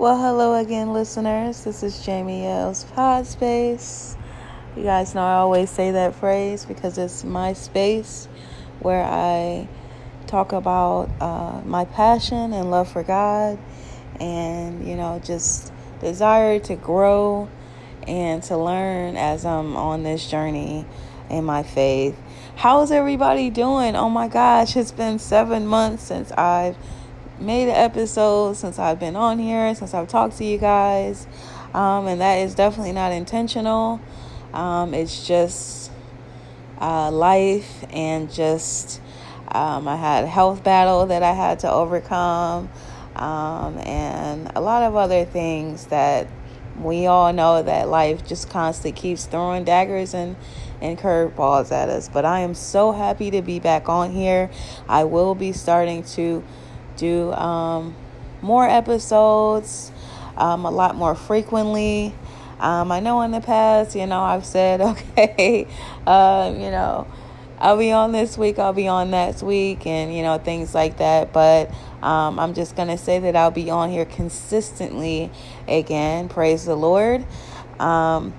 Well, hello again, listeners. This is Jamie L's Pod Space. You guys know I always say that phrase because it's my space where I talk about uh, my passion and love for God and, you know, just desire to grow and to learn as I'm on this journey in my faith. How's everybody doing? Oh my gosh, it's been seven months since I've made an episode, since I've been on here, since I've talked to you guys. Um, and that is definitely not intentional. Um, it's just uh, life and just um, I had a health battle that I had to overcome, um, and a lot of other things that we all know that life just constantly keeps throwing daggers and and curveballs at us. But I am so happy to be back on here. I will be starting to do um, more episodes um, a lot more frequently. Um, I know in the past, you know, I've said, okay, uh, you know, I'll be on this week, I'll be on next week, and, you know, things like that. But um, I'm just going to say that I'll be on here consistently again. Praise the Lord. Um,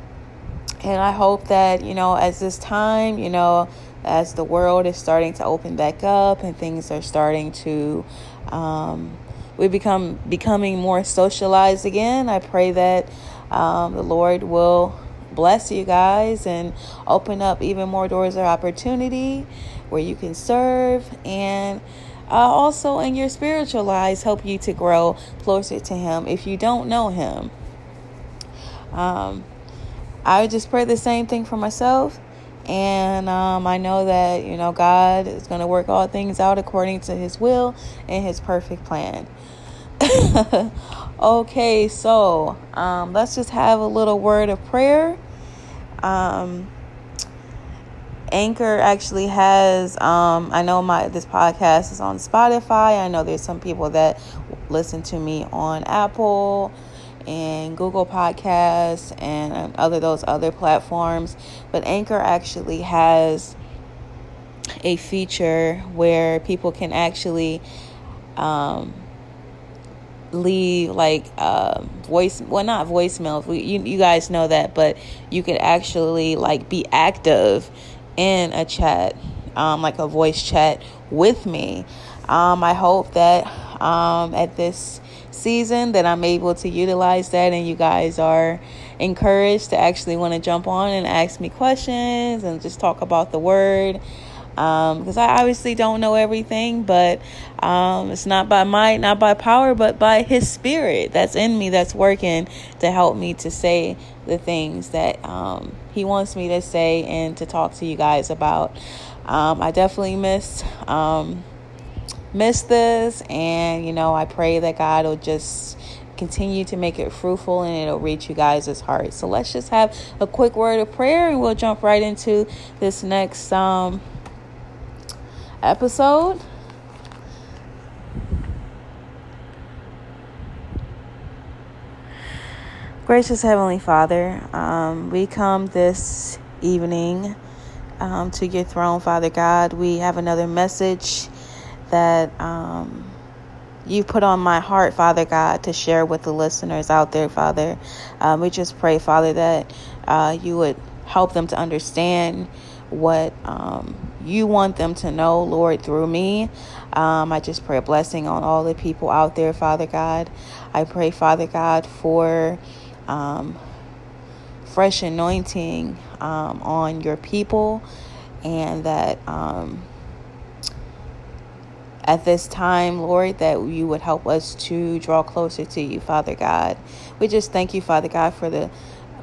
and I hope that, you know, as this time, you know, as the world is starting to open back up and things are starting to um, we become becoming more socialized again. I pray that um, the Lord will bless you guys and open up even more doors of opportunity where you can serve and uh, also in your spiritual lives help you to grow closer to Him if you don't know Him. Um, I just pray the same thing for myself. And um, I know that, you know, God is going to work all things out according to His will and His perfect plan. okay, so um, let's just have a little word of prayer. Um, Anchor actually has. Um, I know my this podcast is on Spotify. I know there's some people that listen to me on Apple and Google Podcasts and other those other platforms. But Anchor actually has a feature where people can actually um, leave like uh, voice well not voicemail we, you, you guys know that but you could actually like be active in a chat um, like a voice chat with me um, i hope that um, at this season that i'm able to utilize that and you guys are encouraged to actually want to jump on and ask me questions and just talk about the word because um, I obviously don't know everything, but um, it's not by might, not by power, but by His Spirit that's in me, that's working to help me to say the things that um, He wants me to say and to talk to you guys about. Um, I definitely missed missed this, and you know, I pray that God will just continue to make it fruitful and it'll reach you guys' heart. So let's just have a quick word of prayer and we'll jump right into this next um, episode. Gracious Heavenly Father, um, we come this evening um, to your throne, Father God. We have another message that um, you put on my heart, Father God, to share with the listeners out there, Father. Um, we just pray, Father, that uh, you would help them to understand what um, you want them to know, Lord, through me. Um, I just pray a blessing on all the people out there, Father God. I pray, Father God, for um, fresh anointing um, on your people and that um, at this time, Lord, that you would help us to draw closer to you, Father God. We just thank you, Father God, for the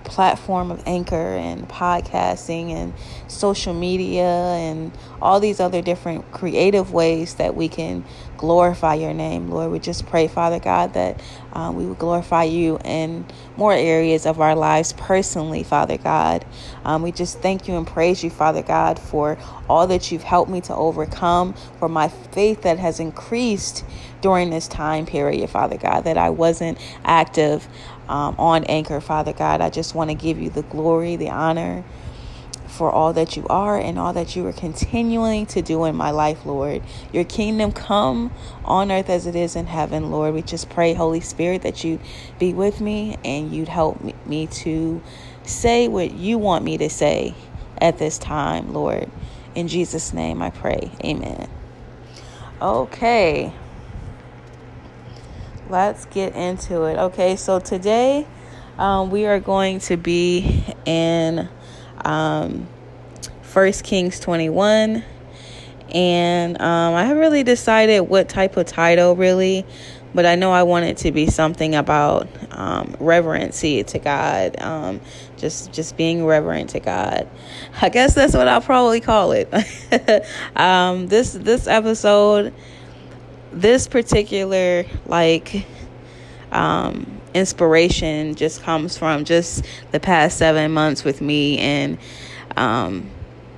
platform of Anchor and podcasting and social media and all these other different creative ways that we can glorify your name, Lord. We just pray, Father God, that um, we would glorify you in more areas of our lives personally, Father God. Um, we just thank you and praise you, Father God, for all that you've helped me to overcome, for my faith that has increased during this time period, Father God, that I wasn't active um, on Anchor, Father God. I just want to give you the glory, the honor for all that you are and all that you are continuing to do in my life, Lord. Your kingdom come on earth as it is in heaven, Lord. We just pray, Holy Spirit, that you be with me and you'd help me to say what you want me to say at this time, Lord. In Jesus' name I pray. Amen. Okay. Let's get into it. Okay, so today um, we are going to be in um, First Kings 21. And um, I haven't really decided what type of title, really, but I know I want it to be something about um, reverency to God, um, just just being reverent to God. I guess that's what I'll probably call it. um, this this episode, this particular like um, inspiration just comes from just the past seven months with me and um,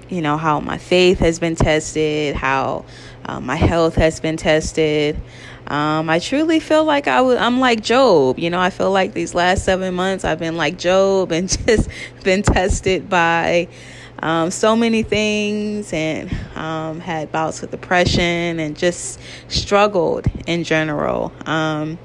you know how my faith has been tested how uh, my health has been tested. Um, i truly feel like I was i'm like Job you know i feel like these last seven months i've been like Job and just been tested by um, so many things and um, had bouts with depression and just struggled in general. Um,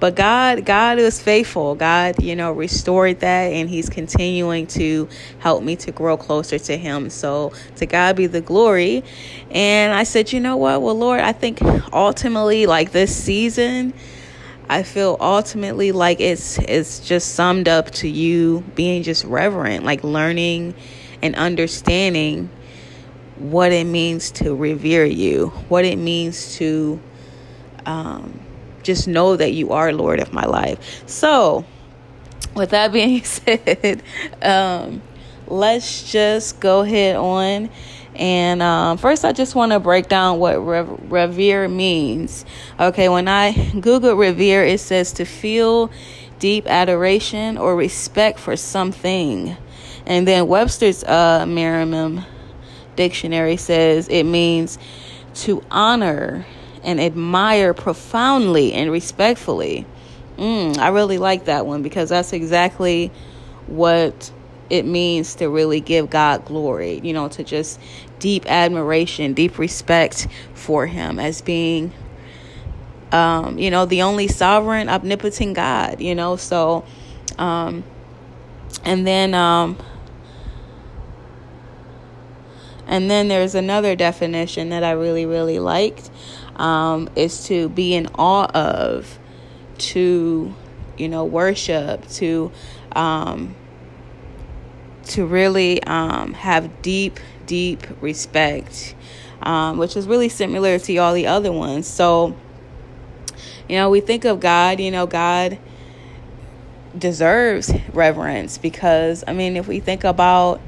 but God, God is faithful. God, you know, restored that and He's continuing to help me to grow closer to Him. So to God be the glory. And I said, you know what? Well, Lord, I think ultimately, like this season, I feel ultimately like it's it's just summed up to you being just reverent, like learning and understanding what it means to revere you, what it means to um, just know that you are Lord of my life. So, with that being said, um, let's just go ahead on. And um, first, I just want to break down what rev- revere means. Okay, when I Google revere, it says to feel deep adoration or respect for something. And then Webster's uh, Merriam dictionary says it means to honor and admire profoundly and respectfully. Mm, I really like that one because that's exactly what it means to really give God glory, you know, to just deep admiration, deep respect for Him as being, um, you know, the only sovereign, omnipotent God, you know. So, um, and then, um, and then there's another definition that I really, really liked um, is to be in awe of, to, you know, worship, to, um, to really um, have deep, deep respect, um, which is really similar to all the other ones. So, you know, we think of God, you know, God deserves reverence because, I mean, if we think about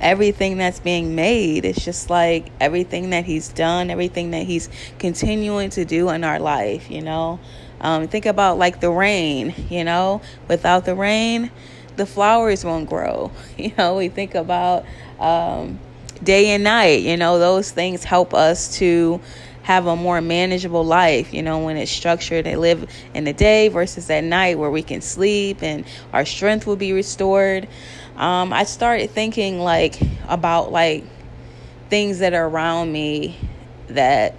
everything that's being made. It's just like everything that he's done, everything that he's continuing to do in our life, you know. Um, think about like the rain, you know, without the rain, the flowers won't grow. You know, we think about um, day and night, you know, those things help us to have a more manageable life, you know, when it's structured and live in the day versus at night where we can sleep and our strength will be restored um, I started thinking like about like things that are around me that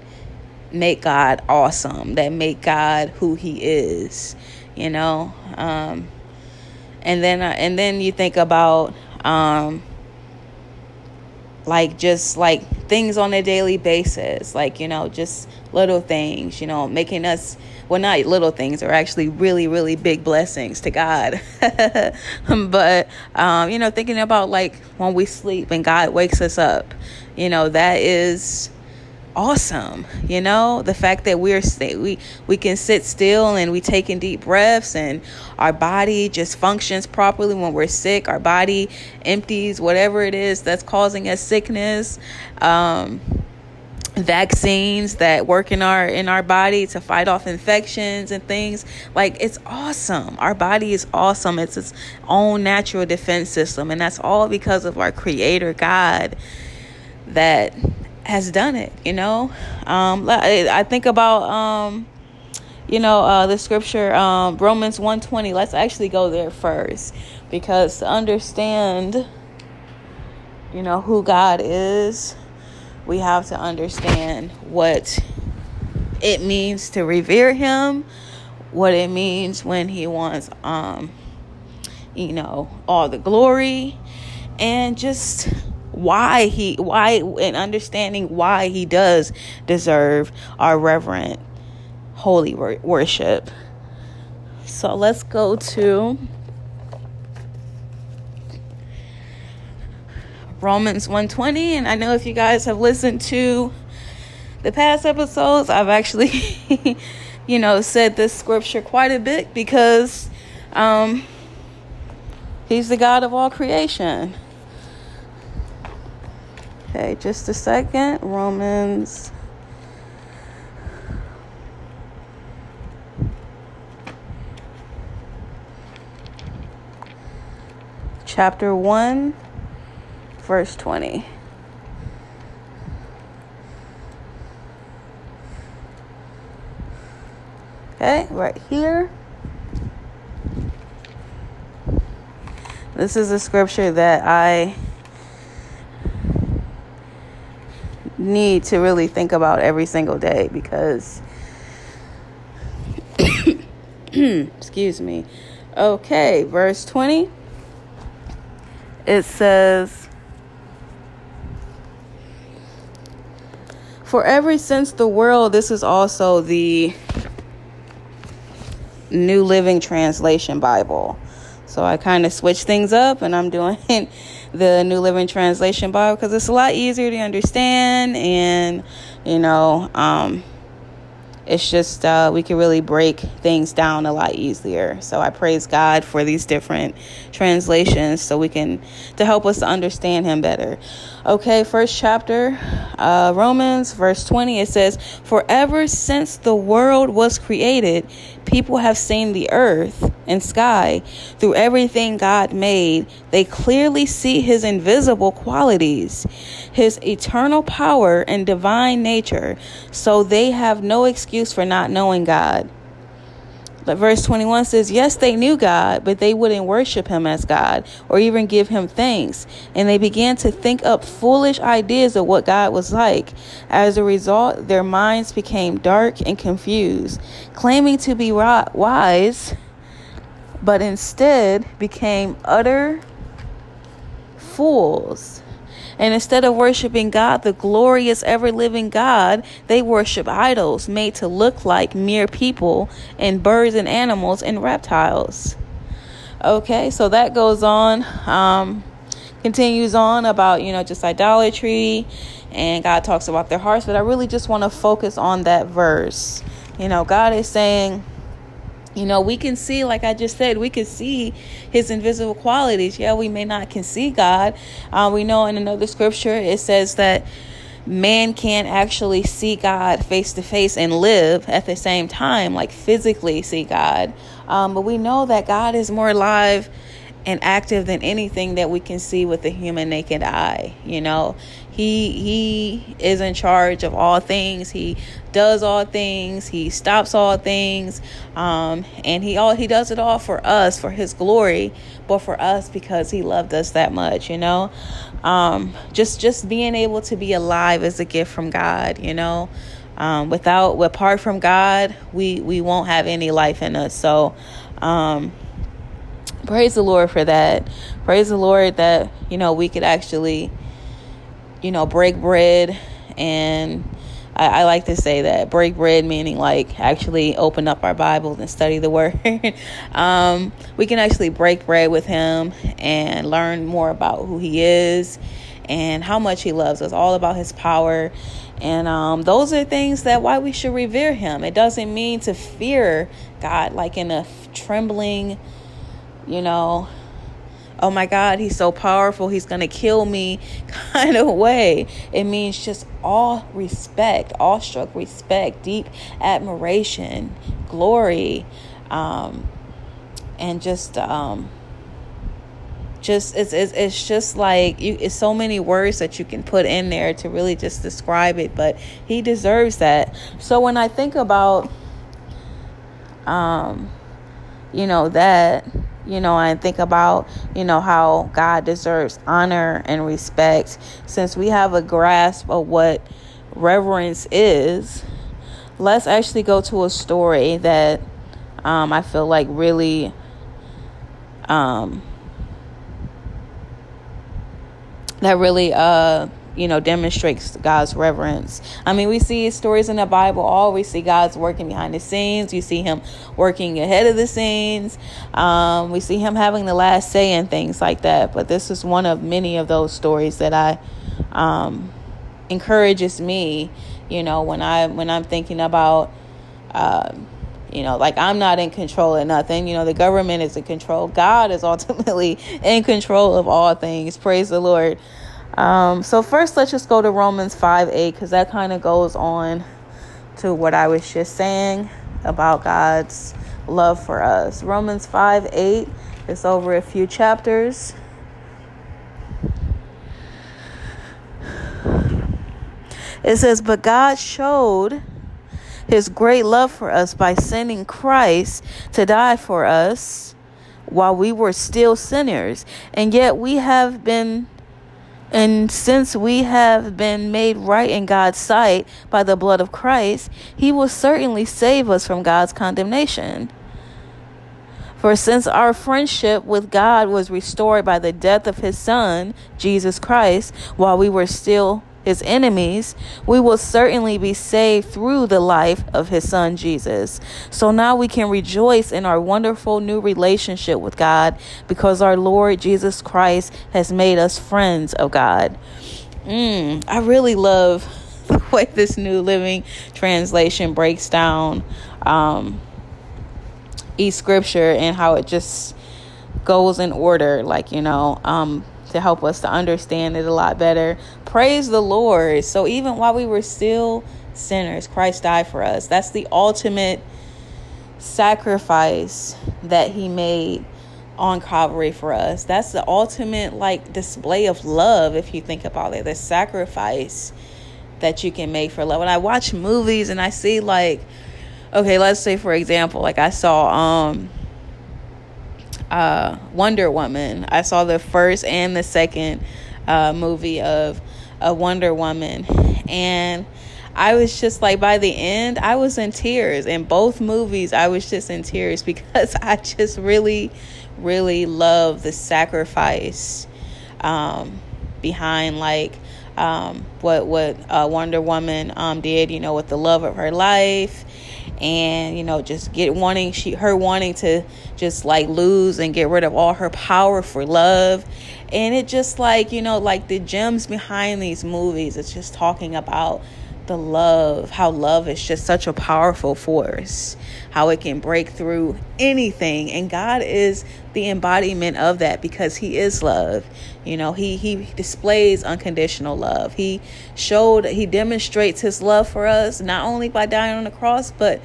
make God awesome, that make God who He is, you know. Um, and then uh, and then you think about um, like just like things on a daily basis, like you know, just little things, you know, making us well, not little things, are actually really, really big blessings to God. but, um, you know, thinking about like when we sleep and God wakes us up, you know, that is awesome you know? The fact that we're we we can sit still and we taking deep breaths and our body just functions properly when we're sick our body empties whatever it is that's causing us sickness um vaccines that work in our in our body to fight off infections and things. Like it's awesome. Our body is awesome. It's its own natural defense system and that's all because of our creator god that has done it you know? Um i think about um you know uh the scripture um romans 120 let's actually go there first. Because to understand you know, who God is, we have to understand what it means to revere him, what it means when he wants um you know, all the glory and just why he why and understanding why he does deserve our reverent holy worship. So let's go to Romans 120 and I know if you guys have listened to the past episodes, I've actually you know said this scripture quite a bit because um he's the God of all creation. Okay, just a second. Romans chapter 1 verse 20. Okay, right here. This is a scripture that I need to really think about every single day because excuse me. Okay, verse 20 it says For ever since the world this is also the New Living Translation Bible. So I kind of switch things up and I'm doing the New Living Translation Bible because it's a lot easier to understand and, you know, um, it's just uh, we can really break things down a lot easier. So i praise god for these different translations so we can to help us to understand him better. Okay first chapter uh, romans verse 20 it says for ever since the world was created people have seen the earth and sky through everything god made they clearly see his invisible qualities his eternal power and divine nature so they have no excuse for not knowing God. But verse 21 says, Yes, they knew God, but they wouldn't worship him as God or even give him thanks. And they began to think up foolish ideas of what God was like. As a result, their minds became dark and confused, claiming to be wise, but instead became utter fools. And instead of worshiping God, the glorious, ever living God, they worship idols made to look like mere people and birds and animals and reptiles. Okay, so that goes on, um, continues on about, you know, just idolatry, and God talks about their hearts. But I really just want to focus on that verse. You know, God is saying, you know we can see like i just said we can see his invisible qualities. Yeah we may not can see god. Uh, we know in another scripture it says that man can't actually see god face to face and live at the same time like physically see god. Um, but we know that god is more alive and active than anything that we can see with the human naked eye you know he he is in charge of all things. He does all things. He stops all things. Um, and he all he does it all for us for his glory but for us because he loved us that much you know? Um, just just being able to be alive is a gift from god you know? Um, without apart from god we we won't have any life in us. So um, praise the Lord for that. Praise the Lord that, you know, we could actually, you know, break bread. And I, I like to say that break bread, meaning like actually open up our Bibles and study the Word. um, we can actually break bread with Him and learn more about who He is and how much He loves us, all about His power. And um, those are things that why we should revere Him. It doesn't mean to fear God like in a trembling, you know, oh my God, he's so powerful, he's going to kill me kind of way. It means just all respect, awestruck respect, deep admiration, glory, um, and just. Um, just it's, it's it's just like you it's so many words that you can put in there to really just describe it but he deserves that so when i think about um you know that you know, and think about, you know, how God deserves honor and respect. Since we have a grasp of what reverence is, let's actually go to a story that um, I feel like really um, that really uh you know demonstrates God's reverence. I mean, we see stories in the Bible. All we see God's working behind the scenes. You see Him working ahead of the scenes. Um, we see Him having the last say and things like that. But this is one of many of those stories that I um, encourages me. You know, when I when I'm thinking about. Uh, you know, like I'm not in control of nothing. You know, the government is in control. God is ultimately in control of all things. Praise the Lord. Um, so first, let's just go to Romans 5 8 because that kind of goes on to what I was just saying about God's love for us. Romans 5 8 is over a few chapters. It says, But God showed his great love for us by sending Christ to die for us while we were still sinners. And yet we have been and since we have been made right in God's sight by the blood of Christ, he will certainly save us from God's condemnation. For since our friendship with God was restored by the death of his Son, Jesus Christ, while we were still his enemies, we will certainly be saved through the life of his son Jesus. So now we can rejoice in our wonderful new relationship with God because our Lord Jesus Christ has made us friends of God. Mm, I really love the way this new living translation breaks down um, each scripture and how it just goes in order, like, you know. Um, to help us to understand it a lot better. Praise the Lord. So even while we were still sinners, Christ died for us. That's the ultimate sacrifice that he made on Calvary for us. That's the ultimate like display of love if you think about it. The sacrifice that you can make for love. When I watch movies and I see like okay, let's say for example, like I saw um uh, Wonder Woman. I saw the first and the second uh, movie of a Wonder Woman, and I was just like, by the end, I was in tears. In both movies, I was just in tears because I just really, really love the sacrifice um, behind like um, what what uh, Wonder Woman um, did. You know, with the love of her life and you know just get wanting she her wanting to just like lose and get rid of all her power for love. And it just like you know like the gems behind these movies it's just talking about the love how love is just such a powerful force how it can break through anything. And god is the embodiment of that because he is love. You know he he displays unconditional love. He showed he demonstrates his love for us not only by dying on the cross but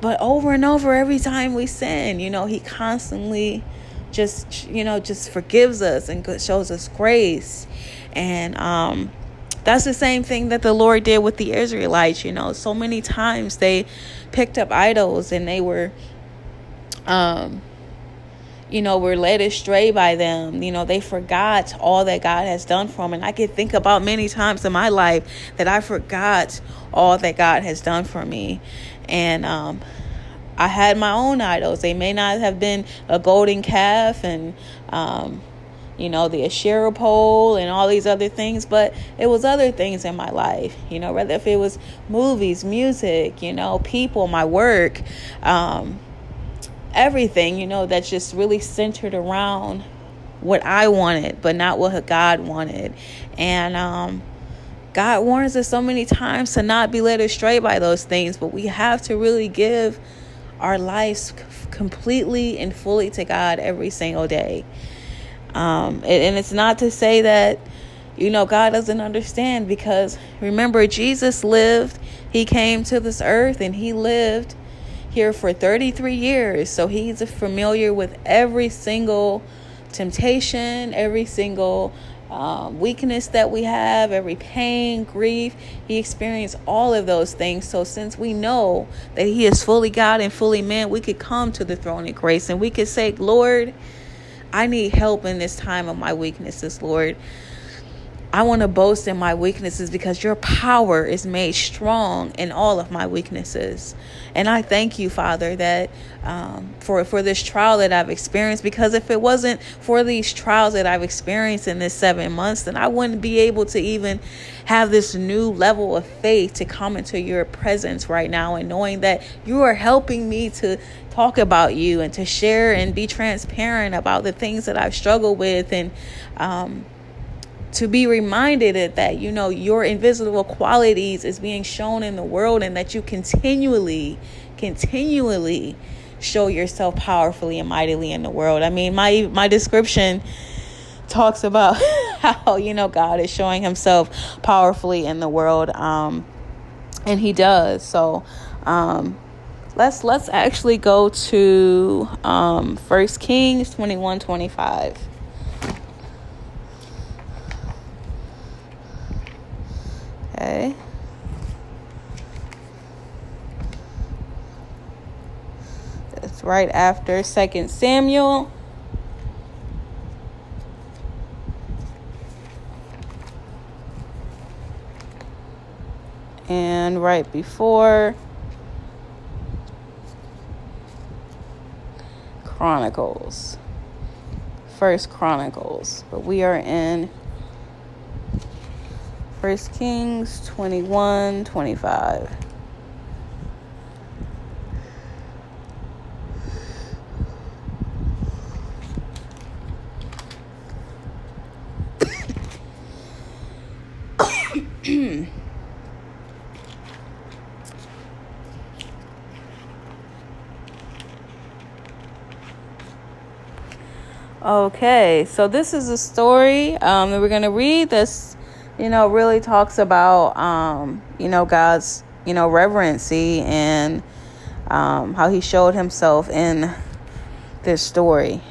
but over and over every time we sin. You know he constantly just you know just forgives us and shows us grace. And um that's the same thing that the Lord did with the Israelites, you know. So many times they picked up idols and they were um you know, were led astray by them. You know, they forgot all that God has done for them. And I can think about many times in my life that I forgot all that God has done for me. And um, I had my own idols. They may not have been a golden calf and, um, you know, the Asherah pole and all these other things, but it was other things in my life, you know, whether if it was movies, music, you know, people, my work, um, everything, you know, that's just really centered around what I wanted, but not what God wanted. And um, God warns us so many times to not be led astray by those things, but we have to really give our lives completely and fully to God every single day. Um, and, and it's not to say that, you know, God doesn't understand because remember, Jesus lived, He came to this earth and He lived here for 33 years. So He's familiar with every single temptation, every single um, weakness that we have, every pain, grief. He experienced all of those things. So, since we know that He is fully God and fully man, we could come to the throne of grace and we could say, Lord, I need help in this time of my weaknesses, Lord. I want to boast in my weaknesses because your power is made strong in all of my weaknesses. And I thank you, Father, that um, for for this trial that I've experienced. Because if it wasn't for these trials that I've experienced in this seven months, then I wouldn't be able to even have this new level of faith to come into your presence right now, and knowing that you are helping me to talk about you and to share and be transparent about the things that I've struggled with and. Um, to be reminded that you know your invisible qualities is being shown in the world and that you continually continually show yourself powerfully and mightily in the world. I mean my my description talks about how you know god is showing himself powerfully in the world um and he does. So um let's let's actually go to um first kings 21 25 Okay. It's right after Second Samuel. And right before Chronicles. First Chronicles. But we are in First Kings 21 25. okay, so this is a story um, that we're going to read. This you know, really talks about, um, you know, God's, you know, reverency and um, how he showed himself in this story.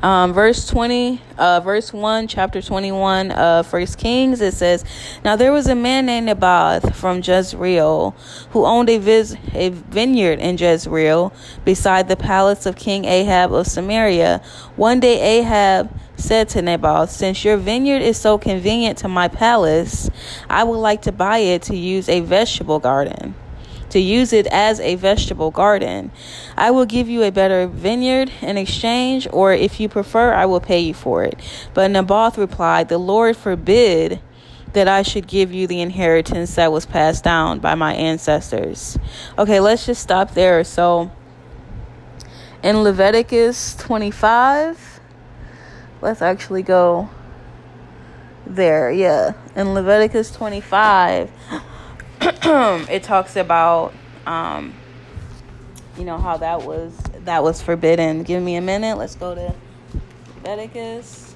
Um, verse 20, uh, verse 1, chapter 21 of First Kings, it says, Now there was a man named Naboth from Jezreel who owned a, vis- a vineyard in Jezreel beside the palace of King Ahab of Samaria. One day Ahab said to Naboth, Since your vineyard is so convenient to my palace, I would like to buy it to use a vegetable garden to use it as a vegetable garden. I will give you a better vineyard in exchange, or if you prefer, I will pay you for it. But Naboth replied, The Lord forbid that I should give you the inheritance that was passed down by my ancestors. Okay, let's just stop there. So in Leviticus 25, let's actually go there. Yeah, in Leviticus 25. it talks about um, you know how that was that was forbidden. Give me a minute. Let's go to Leviticus.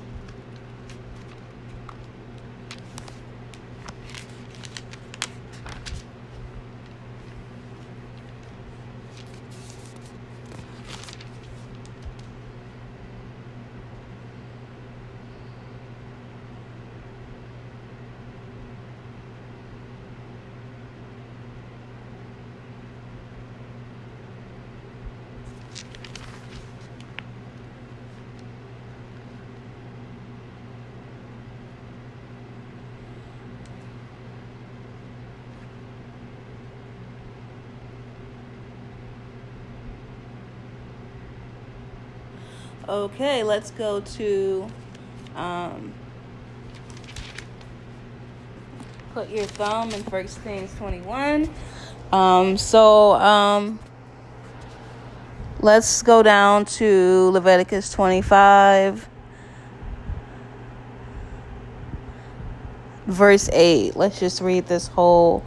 Okay, let's go to um, put your thumb in First Kings 21. Um, so um, let's go down to Leviticus 25, verse 8. Let's just read this whole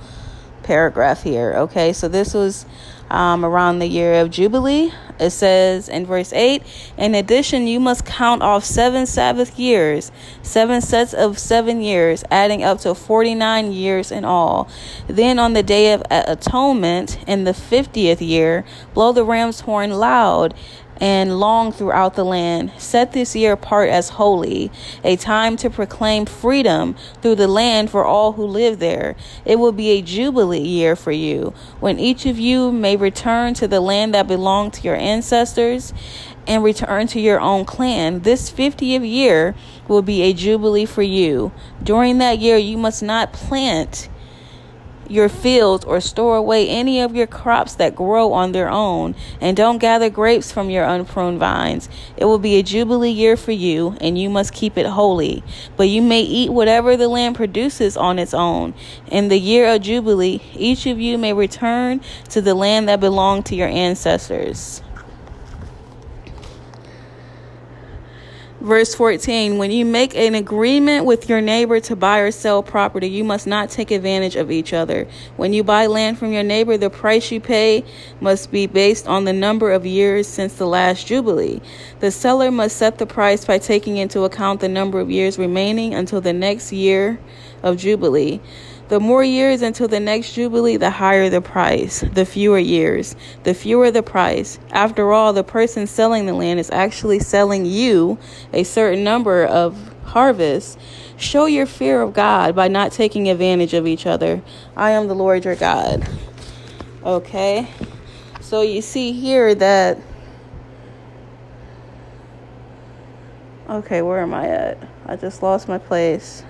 paragraph here. Okay, so this was um, around the year of Jubilee. It says in verse 8, in addition, you must count off seven Sabbath years, seven sets of seven years, adding up to 49 years in all. Then on the day of atonement, in the 50th year, blow the ram's horn loud and long throughout the land. Set this year apart as holy, a time to proclaim freedom through the land for all who live there. It will be a jubilee year for you, when each of you may return to the land that belonged to your ancestors and return to your own clan. This 50th year will be a jubilee for you. During that year, you must not plant your fields or store away any of your crops that grow on their own, and don't gather grapes from your unpruned vines. It will be a jubilee year for you, and you must keep it holy. But you may eat whatever the land produces on its own. In the year of jubilee, each of you may return to the land that belonged to your ancestors. Verse 14 When you make an agreement with your neighbor to buy or sell property, you must not take advantage of each other. When you buy land from your neighbor, the price you pay must be based on the number of years since the last Jubilee. The seller must set the price by taking into account the number of years remaining until the next year of Jubilee. The more years until the next Jubilee, the higher the price. The fewer years, the fewer the price. After all, the person selling the land is actually selling you a certain number of harvests. Show your fear of God by not taking advantage of each other. I am the Lord your God. Okay? So you see here that. Okay, where am I at? I just lost my place.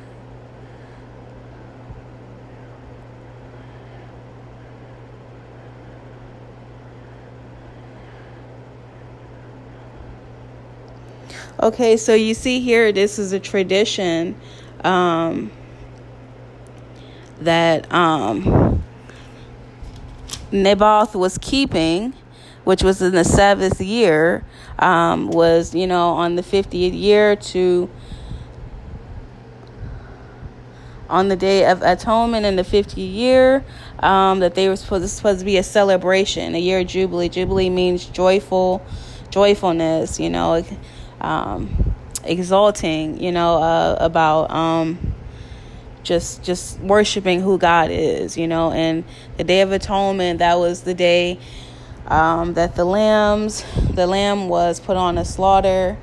Okay, so you see here, this is a tradition um, that um, Naboth was keeping, which was in the seventh year, um, was, you know, on the 50th year to on the day of atonement in the 50th year um, that they were supposed, supposed to be a celebration a year of jubilee. Jubilee means joyful joyfulness you know um, exalting, you know, uh, about um, just just worshiping who God is, you know. And the Day of Atonement, that was the day um, that the lambs, the lamb was put on a slaughter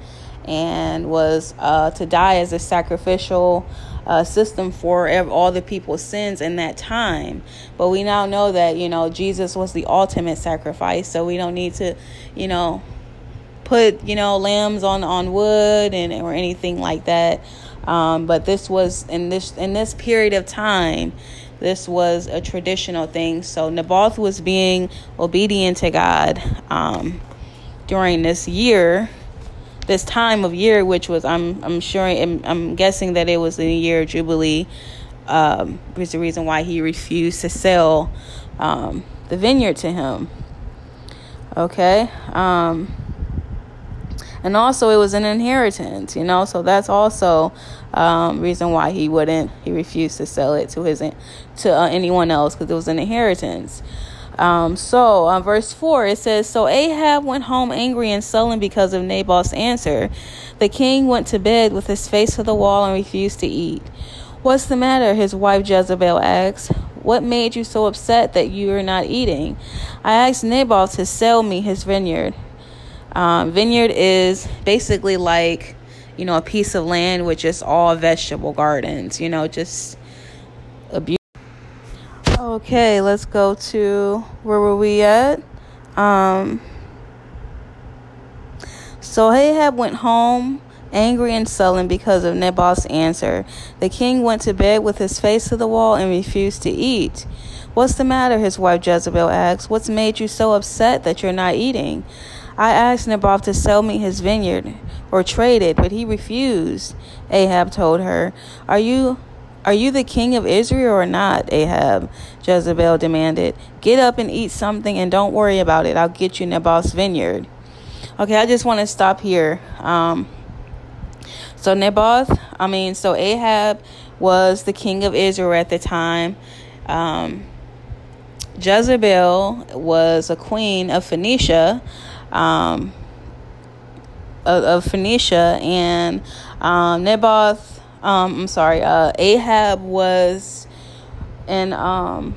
and was uh, to die as a sacrificial uh, system for all the people's sins in that time. But we now know that, you know, Jesus was the ultimate sacrifice. So we don't need to, you know, put you know lambs on on wood and or anything like that. Um, but this was in this in this period of time this was a traditional thing. So Naboth was being obedient to God um, during this year, this time of year, which was I'm I'm sure I'm, I'm guessing that it was the year of Jubilee. Um, was the reason why he refused to sell um, the vineyard to him. Okay. Um, and also it was an inheritance you know? So that's also um, reason why he wouldn't he refused to sell it to his to uh, anyone else because it was an inheritance. Um, so uh, verse 4 it says so ahab went home angry and sullen because of naboth's answer. The king went to bed with his face to the wall and refused to eat. What's the matter? his wife jezebel asked. What made you so upset that you are not eating? I asked naboth to sell me his vineyard um, vineyard is basically like, you know, a piece of land with just all vegetable gardens, you know, just a beautiful. Okay, let's go to where were we at? Um, so Ahab went home angry and sullen because of Naboth's answer. The king went to bed with his face to the wall and refused to eat. What's the matter? His wife Jezebel asked. What's made you so upset that you're not eating? I asked Naboth to sell me his vineyard or trade it, but he refused. Ahab told her, Are you are you the king of Israel or not? Ahab, Jezebel demanded. Get up and eat something and don't worry about it. I'll get you Naboth's vineyard. Okay, I just want to stop here. Um, so Naboth, I mean, so Ahab was the king of Israel at the time. Um, Jezebel was a queen of Phoenicia um, of, of, Phoenicia, and um, Naboth. Um, I'm sorry, uh, Ahab was in um,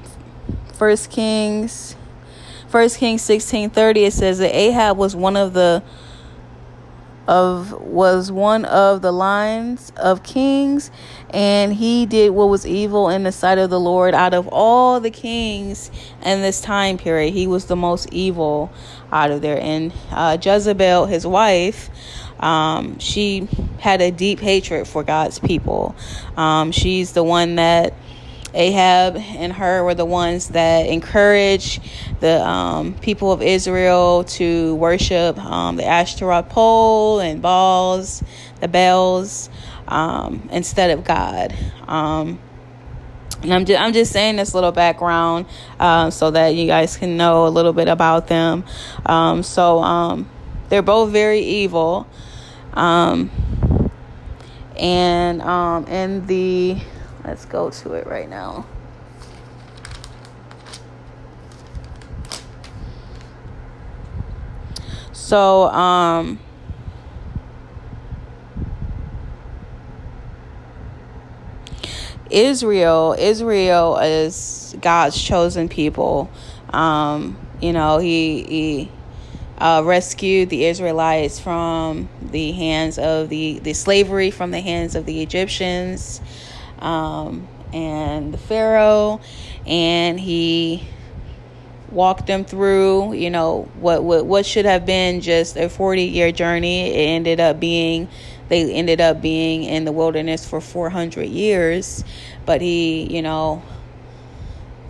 First Kings. First Kings sixteen thirty, it says that Ahab was one of the of was one of the lines of kings and he did what was evil in the sight of the Lord out of all the kings in this time period. He was the most evil out of there. And uh, Jezebel his wife um, she had a deep hatred for God's people. Um, she's the one that Ahab and her were the ones that encouraged the um, people of Israel to worship um, the Ashtaroth pole and Baals, the bells, um, instead of God. Um, and I'm just, I'm just saying this little background uh, so that you guys can know a little bit about them. Um, so um, they're both very evil. Um, and um, in the Let's go to it right now. So, um, Israel, Israel is God's chosen people. Um, you know, he he uh, rescued the Israelites from the hands of the the slavery from the hands of the Egyptians um, and the Pharaoh, and he walked them through, you know, what what what should have been just a 40 year journey. It ended up being they ended up being in the wilderness for 400 years, but he, you know,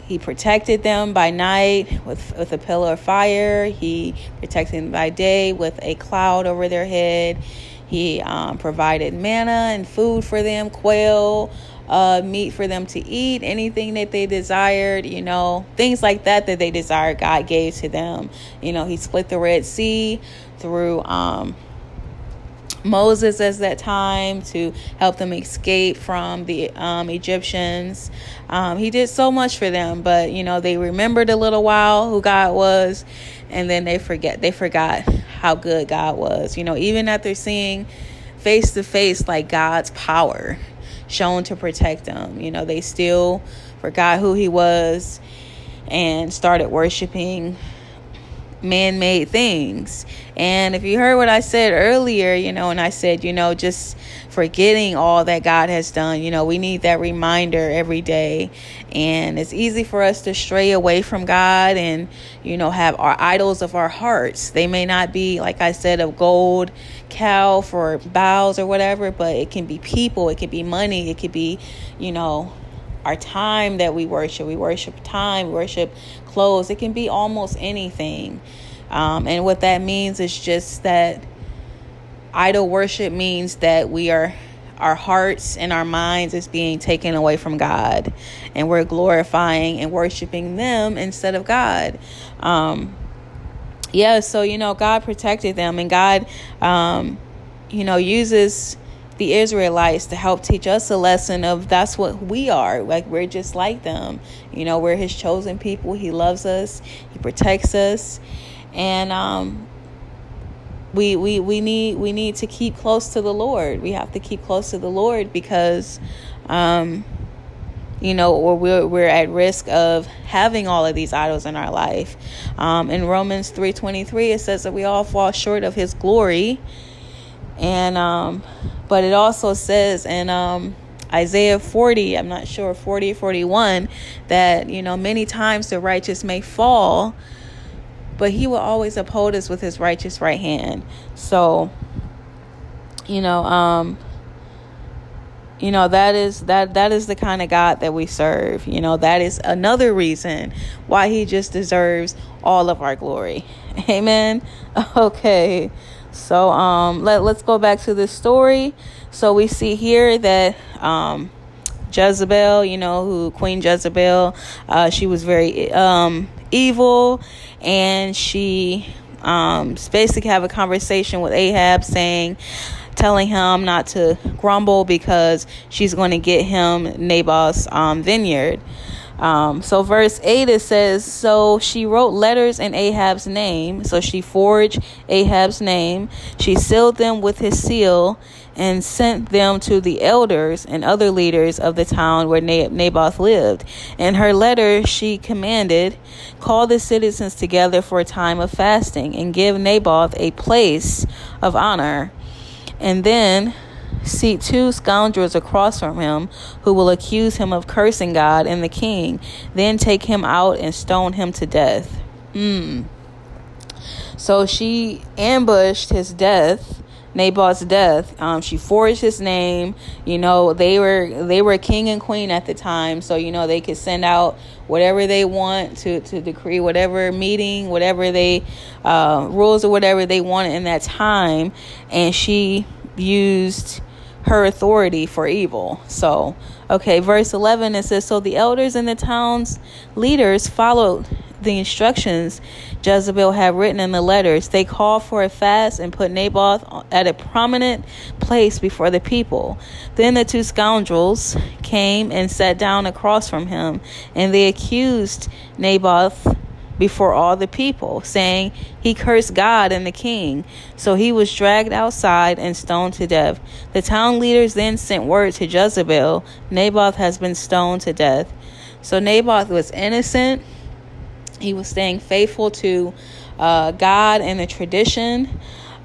he protected them by night with, with a pillar of fire. He protected them by day with a cloud over their head. He um, provided manna and food for them, quail, uh, meat for them to eat, anything that they desired, you know, things like that that they desired, God gave to them. You know, He split the Red Sea through um, Moses as that time to help them escape from the um, Egyptians. Um, he did so much for them, but you know they remembered a little while who God was, and then they forget they forgot how good God was. You know, even after seeing face to face like God's power shown to protect them. You know, they still forgot who he was and started worshiping man made things. And if you heard what I said earlier, you know, and I said, you know, just forgetting all that God has done, you know, we need that reminder every day. And it's easy for us to stray away from God and, you know, have our idols of our hearts. They may not be, like I said, of gold, cow for Baals or whatever, but it can be people, it could be money, it could be, you know, our time that we worship. We worship time, we worship clothes. It can be almost anything. Um, and what that means is just that idol worship means that we are our hearts and our minds is being taken away from God and we're glorifying and worshiping them instead of God. Um, yeah, so you know, God protected them and God um, you know, uses the Israelites to help teach us a lesson of that's what we are. Like we're just like them. You know, we're his chosen people. He loves us. He protects us. And um we we we need we need to keep close to the Lord. We have to keep close to the Lord because um you know, or we're we're at risk of having all of these idols in our life. Um, in Romans three twenty three, it says that we all fall short of His glory, and um, but it also says in um, Isaiah 40, I'm not sure, 40 41, that, you know, many times the righteous may fall, but he will always uphold us with his righteous right hand. So, you know, um, you know that is that that is the kind of god that we serve. You know that is another reason why he just deserves all of our glory. Amen? Okay so um, let, let's go back to this story. So we see here that um, Jezebel, you know, who Queen Jezebel, uh, she was very um, evil and she um, basically have a conversation with Ahab saying, telling him not to grumble because she's going to get him Naboth's um, vineyard. Um, so, verse 8 it says, So she wrote letters in Ahab's name. So she forged Ahab's name. She sealed them with his seal and sent them to the elders and other leaders of the town where Naboth lived. In her letter, she commanded, Call the citizens together for a time of fasting and give Naboth a place of honor. And then seat two scoundrels across from him who will accuse him of cursing God and the king, then take him out and stone him to death. Mm. So she ambushed his death Naboth's death. Um, she forged his name. You know, they were they were king and queen at the time, so you know they could send out whatever they want to to decree whatever meeting, whatever they uh, rules or whatever they wanted in that time, and she used her authority for evil. So, okay, verse 11 it says So the elders and the town's leaders followed the instructions Jezebel had written in the letters. They called for a fast and put Naboth at a prominent place before the people. Then the two scoundrels came and sat down across from him, and they accused Naboth before all the people, saying he cursed God and the king. So he was dragged outside and stoned to death. The town leaders then sent word to Jezebel Naboth has been stoned to death. So Naboth was innocent he was staying faithful to uh, God and the tradition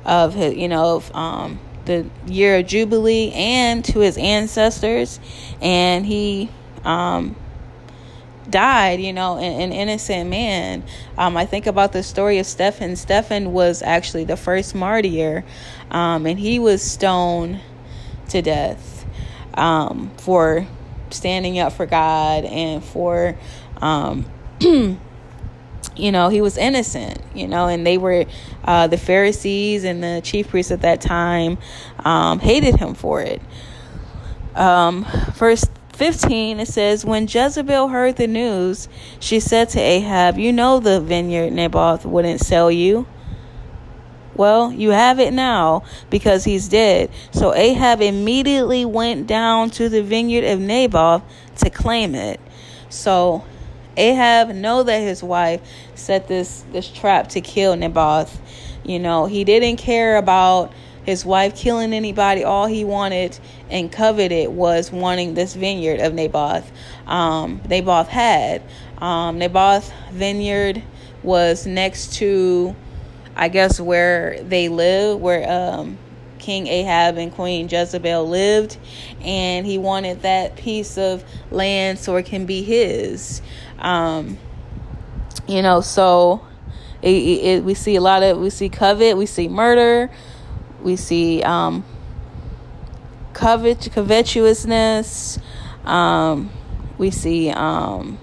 of you know, of, um, the year of Jubilee and to his ancestors. And he um, died, you know, an, an innocent man. Um, I think about the story of Stephen. Stephen was actually the first martyr, um, and he was stoned to death um, for standing up for God and for um, you know he was innocent you know and they were uh, the pharisees and the chief priests at that time um, hated him for it um, verse 15 it says when jezebel heard the news she said to ahab you know the vineyard naboth wouldn't sell you well, you have it now because he's dead. So Ahab immediately went down to the vineyard of Naboth to claim it. So Ahab know that his wife set this this trap to kill Naboth. You know, he didn't care about his wife killing anybody. All he wanted and coveted was wanting this vineyard of Naboth. Um, Naboth had. Um, Naboth vineyard was next to, I guess, where they live, where um, King Ahab and Queen Jezebel lived, and he wanted that piece of land so it can be his. Um, you know, so it, it, we see a lot of we see covet, we see murder, we see um, covet covetousness, um, we see um,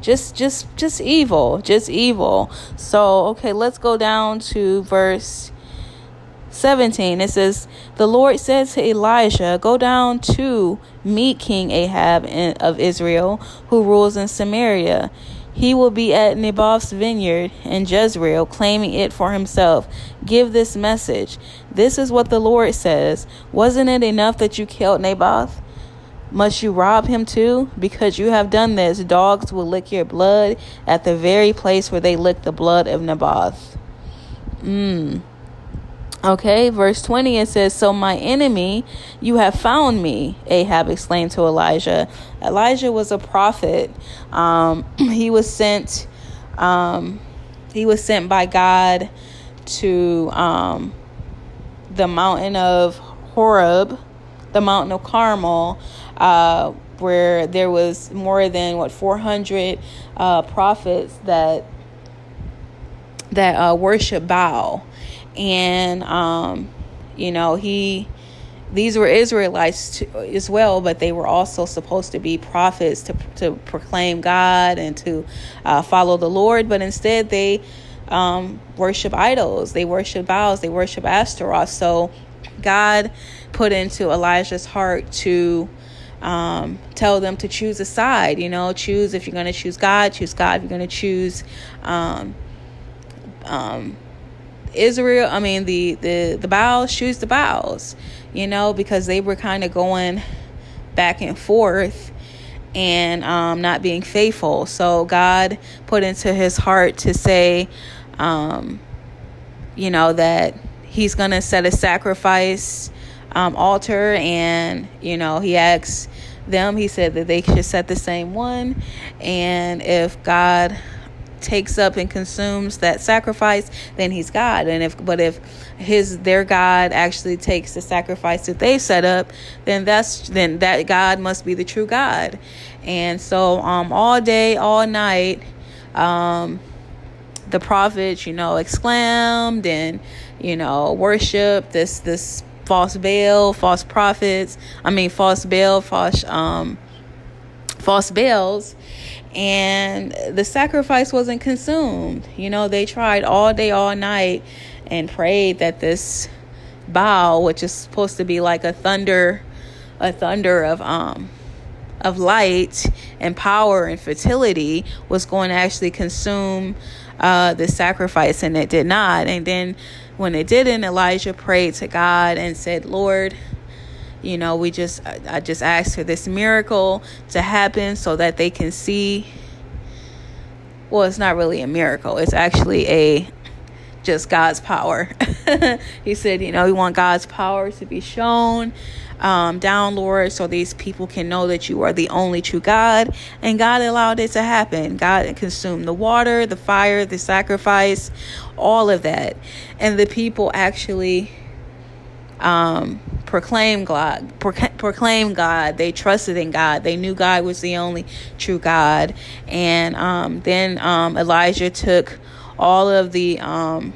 just just just evil, just evil. So okay, let's go down to verse 17 it says the lord said to elijah go down to meet king ahab of israel who rules in samaria he will be at naboth's vineyard in jezreel claiming it for himself give this message this is what the lord says wasn't it enough that you killed naboth must you rob him too? Because you have done this, dogs will lick your blood at the very place where they licked the blood of Naboth. Mmm. Okay, verse 20 it says, So my enemy, you have found me, Ahab exclaimed to Elijah. Elijah was a prophet. Um, he was sent um, he was sent by God to um, the mountain of Horeb, the mountain of Carmel, uh, where there was more than what 400 uh, prophets that that uh, worship Baal and um, you know he these were Israelites too, as well, but they were also supposed to be prophets to to proclaim God and to uh, follow the Lord. But instead, they um, worship idols, they worship Baals, they worship Astaroth. So God put into Elijah's heart to um, tell them to choose a side. You know, choose if you're going to choose God, choose God. If you're going to choose um, um, Israel, I mean the the the Baals choose the Baals, you know, because they were kind of going back and forth, and um, not being faithful. So God put into his heart to say, um, you know, that he's to set a sacrifice um, altar, and you know, he asks them. He said that they should set the same one, and if God takes up and consumes that sacrifice, then he's God. And if but if his their God actually takes the sacrifice that they set up, then that's then that God must be the true God. And so um all day, all night, um the prophets, you know, exclaimed and, you know, worship this this false Baal, false prophets, I mean false Baal, false um false Baals and the sacrifice wasn't consumed. You know, they tried all day, all night, and prayed that this Baal, which is supposed to be like a thunder, a thunder of um of light and power and fertility, was going to actually consume uh, the sacrifice, and it did not. And then when it didn't, Elijah prayed to God and said, "Lord." You know we just i just asked for this miracle to happen so that they can see. Well it's not really a miracle. It's actually a just god's power. He said you know we want god's power to be shown um, down lord so these people can know that you are the only true god. And god allowed it to happen. God consumed the water the fire the sacrifice all of that. And the people actually um, proclaim God, proclaim God. They trusted in God. They knew God was the only true God. And um, then um, Elijah took all of the um,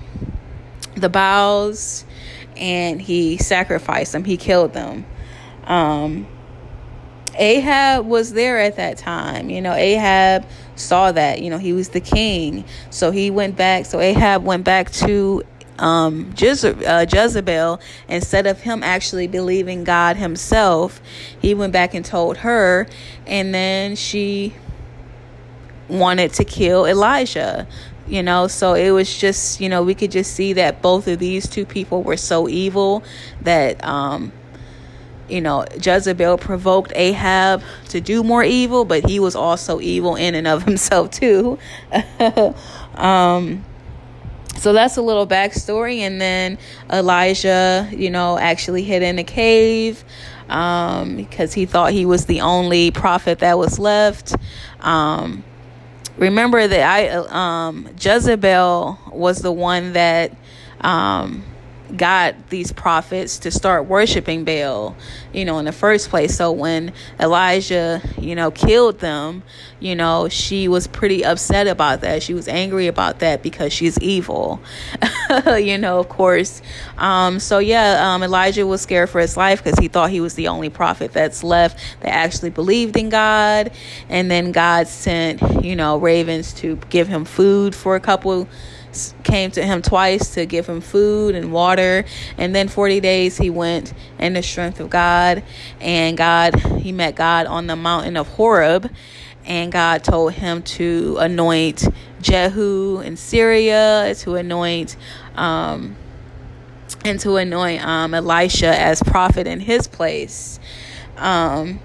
the Baals and he sacrificed them. He killed them. Um, Ahab was there at that time. You know, Ahab saw that. You know, he was the king. So he went back. So Ahab went back to um, Jeze- uh, Jezebel, instead of him actually believing God himself, he went back and told her, and then she wanted to kill Elijah. You know, so it was just, you know, we could just see that both of these two people were so evil that, um, you know, Jezebel provoked Ahab to do more evil, but he was also evil in and of himself, too. um, so that's a little backstory and then elijah you know actually hid in a cave um, because he thought he was the only prophet that was left. Um, remember that i um, jezebel was the one that um, got these prophets to start worshiping Baal, you know, in the first place. So when Elijah, you know, killed them, you know, she was pretty upset about that. She was angry about that because she's evil, you know, of course. Um, so yeah, um, Elijah was scared for his life because he thought he was the only prophet that's left that actually believed in God. And then God sent, you know, ravens to give him food for a couple came to him twice to give him food and water. And then 40 days he went in the strength of God. And God, he met God on the mountain of Horeb. And God told him to anoint Jehu in Syria, to anoint, um, and to anoint um, Elisha as prophet in his place. Um,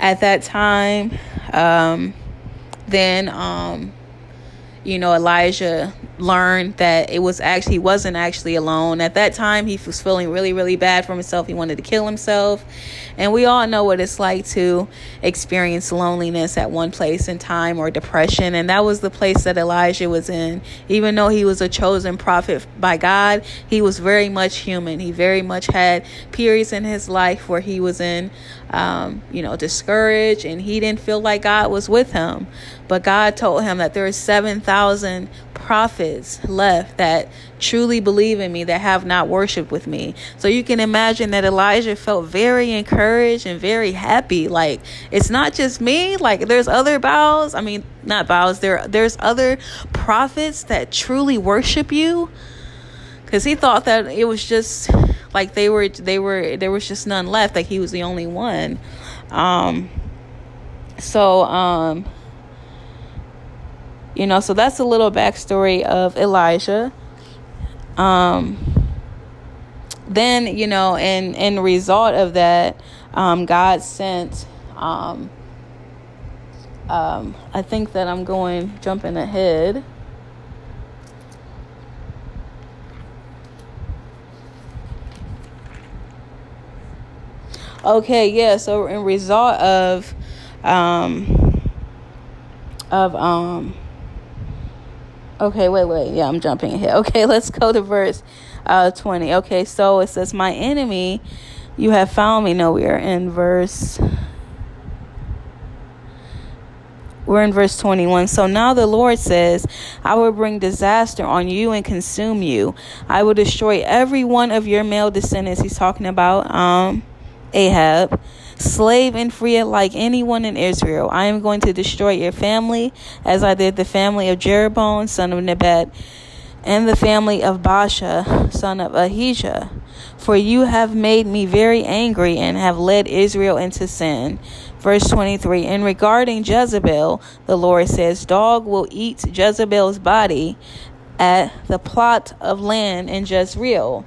at that time, um, then um, you know, Elijah learned that it was actually he wasn't actually alone. At that time, he was feeling really, really bad for himself. He wanted to kill himself, and we all know what it's like to experience loneliness at one place in time or depression. And that was the place that Elijah was in. Even though he was a chosen prophet by God, he was very much human. He very much had periods in his life where he was in, um, you know, discouraged, and he didn't feel like God was with him. But God told him that there are 7,000 prophets left that truly believe in me, that have not worshiped with me. So you can imagine that Elijah felt very encouraged and very happy. Like, it's not just me, like, there's other Baals. I mean, not Baals, there, there's other prophets that truly worship you. Because he thought that it was just like they were, they were, there was just none left, like he was the only one. Um, so, um, you know, so that's a little backstory of Elijah. Um, then, you know, and in result of that, um, God sent um, um, I think that I'm going jumping ahead. Okay, yeah. So in result of, um, of um. Okay, wait, wait. Yeah, I'm jumping ahead. Okay, let's go to verse uh 20. Okay, so it says, "My enemy, you have found me." No, we are in verse. We're in verse 21. So now the Lord says, I will bring disaster on you and consume you. I will destroy every one of your male descendants. He's talking about um Ahab, slave and free alike anyone in Israel. I am going to destroy your family as I did the family of Jeroboam, son of Nebat, and the family of Baasha, son of Ahijah. For you have made me very angry and have led Israel into sin. Verse 23 And regarding Jezebel, the Lord says, Dog will eat Jezebel's body at the plot of land in Jezreel.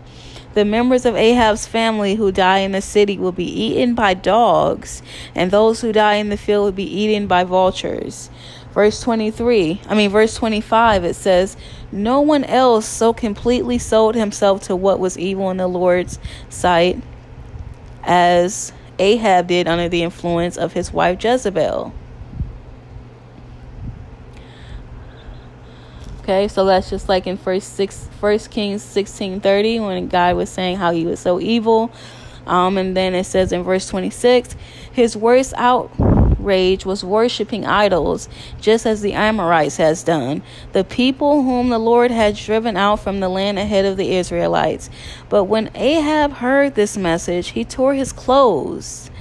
The members of Ahab's family who die in the city will be eaten by dogs, and those who die in the field will be eaten by vultures. Verse 23, I mean, verse 25, it says, No one else so completely sold himself to what was evil in the Lord's sight as Ahab did under the influence of his wife Jezebel. Okay, so that's just like in First Six, First Kings sixteen thirty, when God was saying how he was so evil. Um, and then it says in verse twenty six, his worst outrage was worshiping idols, just as the Amorites has done, the people whom the Lord had driven out from the land ahead of the Israelites. But when Ahab heard this message, he tore his clothes,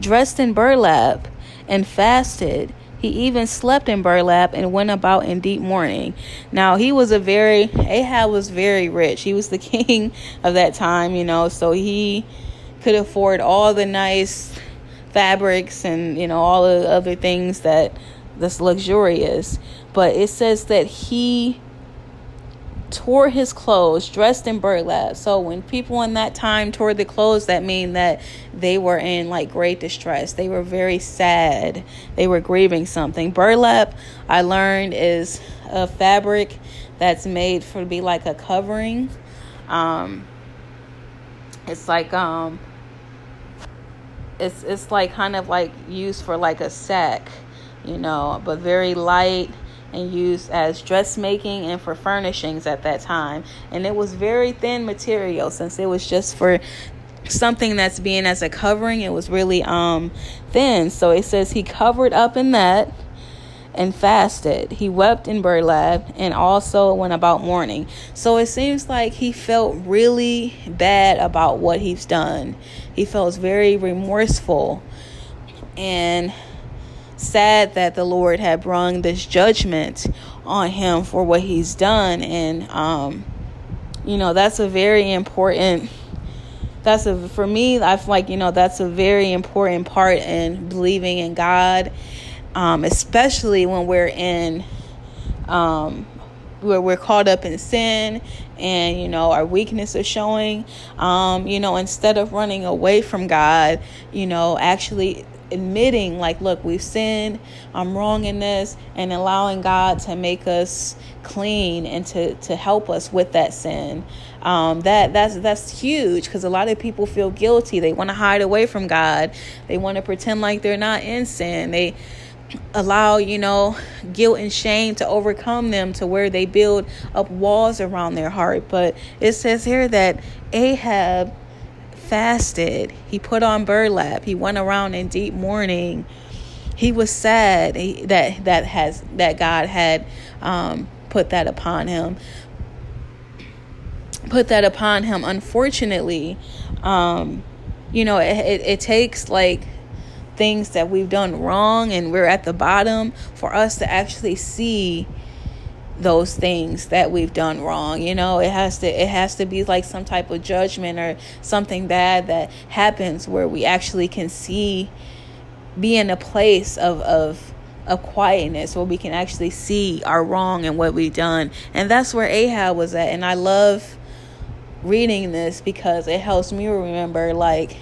dressed in burlap, and fasted he even slept in burlap and went about in deep mourning. Now, he was a very, Ahab was very rich. He was the king of that time, you know, so he could afford all the nice fabrics and, you know, all the other things that that's luxurious. But it says that he tore his clothes, dressed in burlap. So when people in that time tore the clothes, that mean that they were in like great distress. They were very sad. They were grieving something. Burlap, I learned, is a fabric that's made for to be like a covering. Um, it's like um, it's it's like kind of like used for like a sack, you know, but very light and used as dressmaking and for furnishings at that time. And it was very thin material since it was just for something that's being as a covering. It was really um thin. So it says he covered up in that and fasted. He wept in burlap and also went about mourning. So it seems like he felt really bad about what he's done. He felt very remorseful and sad that the Lord had brought this judgment on him for what he's done. And, um, you know, that's a very important that's a for me i feel like you know that's a very important part in believing in god um, especially when we're in um, where we're caught up in sin and you know our weakness is showing um, you know instead of running away from god you know actually admitting like look we've sinned i'm wrong in this and allowing god to make us clean and to to help us with that sin. Um, that that's that's huge because a lot of people feel guilty. They want to hide away from god. They want to pretend like they're not in sin. They allow you know guilt and shame to overcome them to where they build up walls around their heart. But it says here that ahab fasted. He put on burlap. He went around in deep mourning. He was sad that that has that God had um, put that upon him. Put that upon him. Unfortunately, um, you know, it, it, it takes like things that we've done wrong and we're at the bottom for us to actually see those things that we've done wrong you know? It has to it has to be like some type of judgment or something bad that happens where we actually can see be in a place of of of quietness where we can actually see our wrong and what we've done. And that's where ahab was at. And i love reading this because it helps me remember like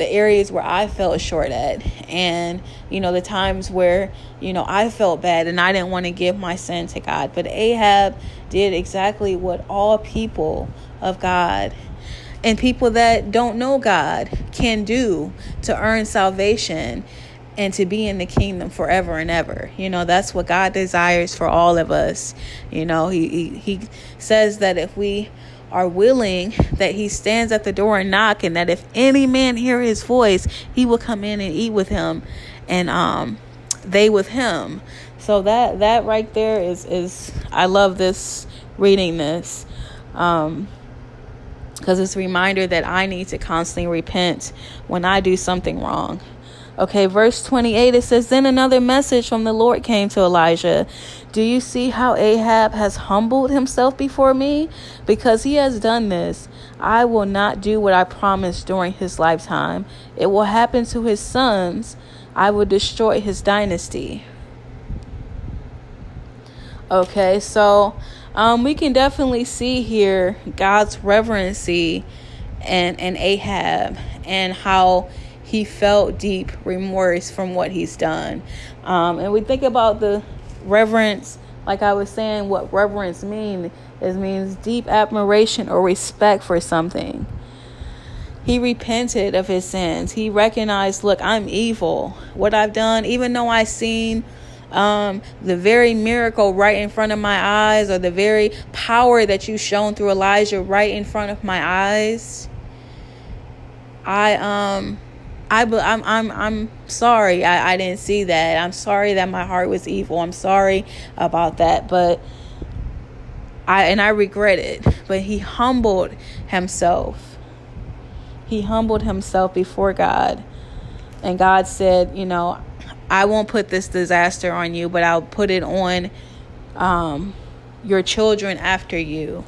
the areas where I felt short at, and you know the times where you know I felt bad and I didn't want to give my sin to God. But Ahab did exactly what all people of God and people that don't know God can do to earn salvation and to be in the kingdom forever and ever. You know, that's what God desires for all of us. You know, he he, he says that if we are willing that he stands at the door and knock and that if any man hear his voice he will come in and eat with him and um they with him so that that right there is is i love this reading this um because it's a reminder that I need to constantly repent when I do something wrong. Okay, verse 28 it says, Then another message from the Lord came to Elijah. Do you see how Ahab has humbled himself before me? Because he has done this, I will not do what I promised during his lifetime. It will happen to his sons. I will destroy his dynasty. Okay, so um, we can definitely see here God's reverency and, and Ahab and how he felt deep remorse from what he's done. Um, and we think about the reverence, like I was saying, what reverence means is means deep admiration or respect for something. He repented of his sins. He recognized, look, I'm evil. What I've done, even though I've seen um, the very miracle right in front of my eyes, or the very power that you shown through Elijah right in front of my eyes. I um I I'm I'm I'm sorry I, I didn't see that. I'm sorry that my heart was evil. I'm sorry about that, but I and I regret it. But he humbled himself. He humbled himself before God. And God said, you know, I won't put this disaster on you, but I'll put it on um, your children after you.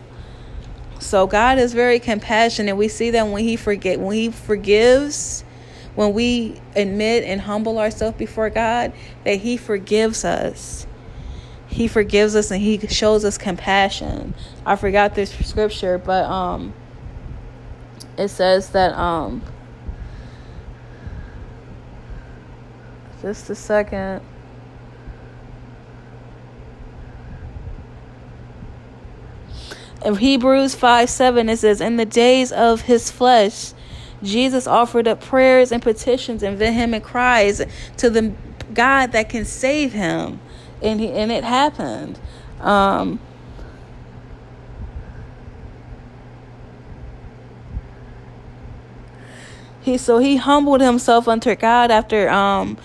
So God is very compassionate. We see that when He forget, when He forgives, when we admit and humble ourselves before God, that He forgives us. He forgives us and He shows us compassion. I forgot this scripture, but um, it says that um, Just a second. In Hebrews 5 7, it says, In the days of his flesh, Jesus offered up prayers and petitions and vehement cries to the God that can save him. And, he, and it happened. Um, he so he humbled himself unto God after um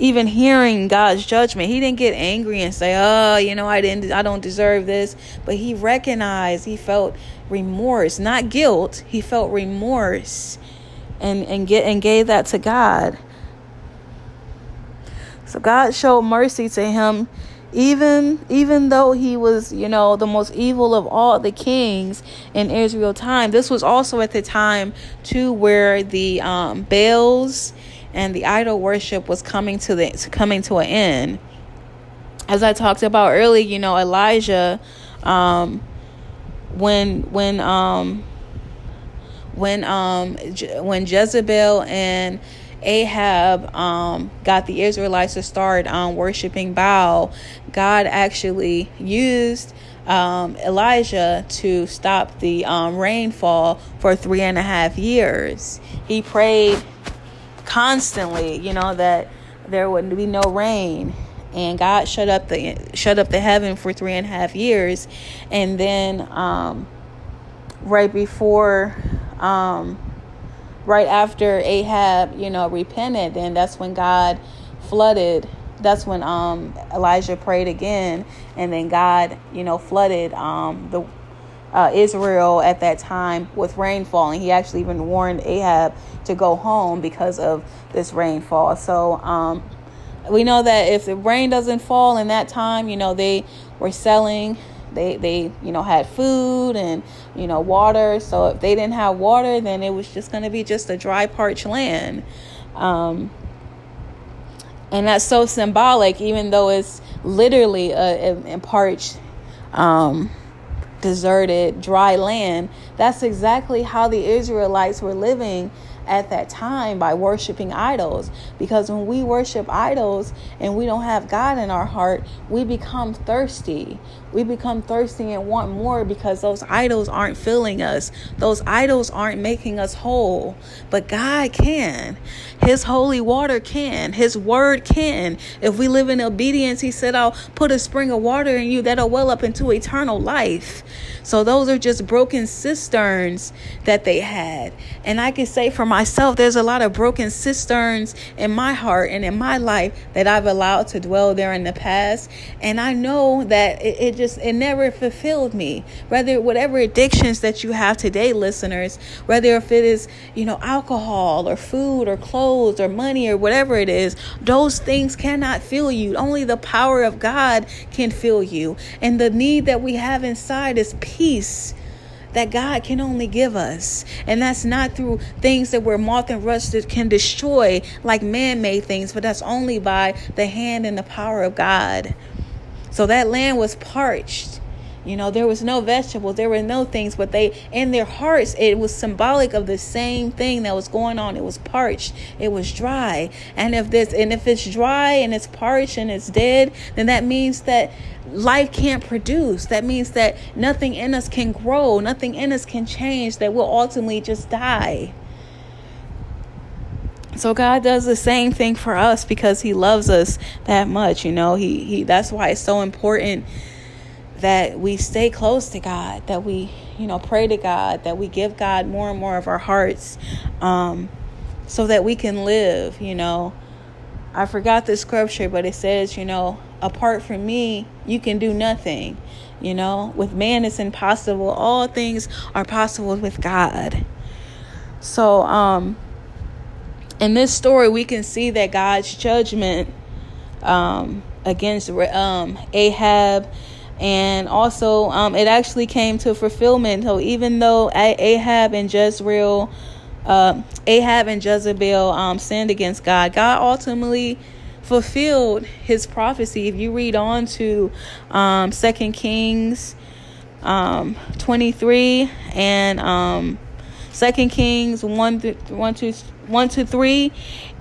even hearing God's judgment. He didn't get angry and say, "Oh, you know, I didn't I don't deserve this." But he recognized, he felt remorse, not guilt. He felt remorse and and get and gave that to God. So God showed mercy to him even even though he was, you know, the most evil of all the kings in Israel time. This was also at the time too where the um Baals and the idol worship was coming to the coming to an end. As I talked about earlier, you know, Elijah, um, when when um, when um, when Jezebel and Ahab um, got the Israelites to start um, worshiping Baal, God actually used um, Elijah to stop the um, rainfall for three and a half years. He prayed constantly, you know, that there would be no rain. And God shut up the shut up the heaven for three and a half years, and then um, right before, um, right after Ahab, you know, repented, then that's when God flooded. That's when um, Elijah prayed again, and then God, you know, flooded um, the uh, Israel at that time with rainfall, and he actually even warned Ahab to go home because of this rainfall. So um, we know that if the rain doesn't fall in that time, you know they were selling. They they you know had food and you know water. So if they didn't have water, then it was just going to be just a dry, parched land. Um, and that's so symbolic, even though it's literally a, a, a parched. Um, deserted, dry land. That's exactly how the Israelites were living at that time by worshiping idols. Because when we worship idols and we don't have God in our heart, we become thirsty. We become thirsty and want more because those idols aren't filling us. Those idols aren't making us whole. But God can. His holy water can. His word can. If we live in obedience, He said, I'll put a spring of water in you that'll well up into eternal life. So those are just broken cisterns that they had. And I can say for myself, there's a lot of broken cisterns in my heart and in my life that I've allowed to dwell there in the past. And I know that it, it just, it never fulfilled me. Whether, whatever addictions that you have today, listeners, whether if it is, you know, alcohol or food or clothes or money or whatever it is, those things cannot fill you. Only the power of God can fill you. And the need that we have inside is peace that God can only give us. And that's not through things that where moth and rust can destroy like man made things, but that's only by the hand and the power of God. So that land was parched. You know, there was no vegetables, there were no things, but they, in their hearts, it was symbolic of the same thing that was going on. It was parched, it was dry. And if this, and if it's dry and it's parched and it's dead, then that means that life can't produce. That means that nothing in us can grow, nothing in us can change, that we'll ultimately just die. So God does the same thing for us because he loves us that much, you know. He he that's why it's so important that we stay close to God, that we, you know, pray to God, that we give God more and more of our hearts um, so that we can live, you know. I forgot the scripture, but it says, you know, apart from me, you can do nothing. You know, with man it's impossible. All things are possible with God. So, um, in this story, we can see that God's judgment um, against um, Ahab, and also um, it actually came to fulfillment. So even though Ahab and Jezreel, uh, Ahab and Jezebel um, sinned against God, God ultimately fulfilled His prophecy. If you read on to um, Second Kings um, twenty three and Second Kings one through one through 1 to 3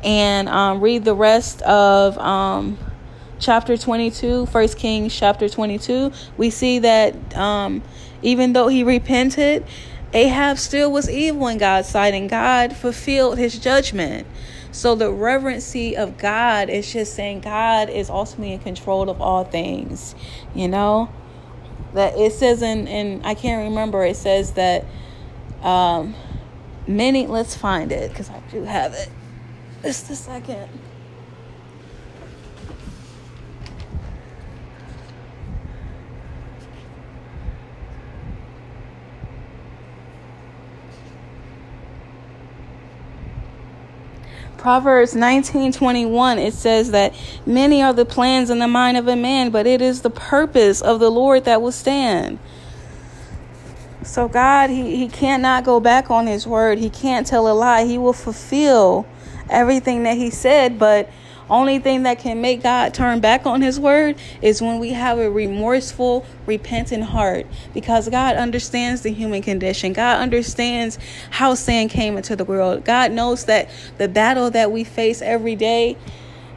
and um, read the rest of um, chapter 22, 1 Kings chapter 22, we see that um, even though he repented, Ahab still was evil in God's sight and God fulfilled his judgment. So the reverency of God is just saying God is ultimately in control of all things, you know? That it says in, in I can't remember, it says that um many let's find it because I do have it. Just a second. Proverbs 19:21 it says that many are the plans in the mind of a man, but it is the purpose of the Lord that will stand. So God, he, he cannot go back on his word. He can't tell a lie. He will fulfill everything that he said, but only thing that can make God turn back on his word is when we have a remorseful, repentant heart because God understands the human condition. God understands how sin came into the world. God knows that the battle that we face every day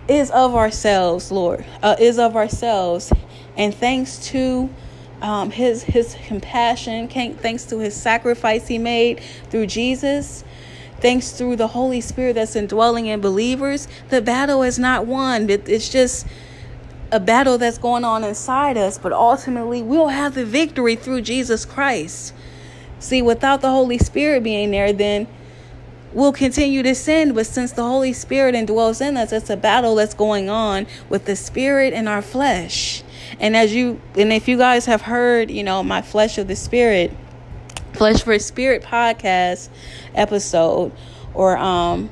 is of ourselves, Lord, uh, is of ourselves. And thanks to um, his his compassion, thanks to his sacrifice he made through Jesus, thanks through the Holy Spirit that's indwelling in believers, the battle is not won. It's just a battle that's going on inside us, but ultimately we'll have the victory through Jesus Christ. See, without the Holy Spirit being there, then we'll continue to sin. But since the Holy Spirit indwells in us, it's a battle that's going on with the Spirit and our flesh. And as you, and if you guys have heard, you know, my flesh of the Spirit, Flesh for Spirit podcast episode or um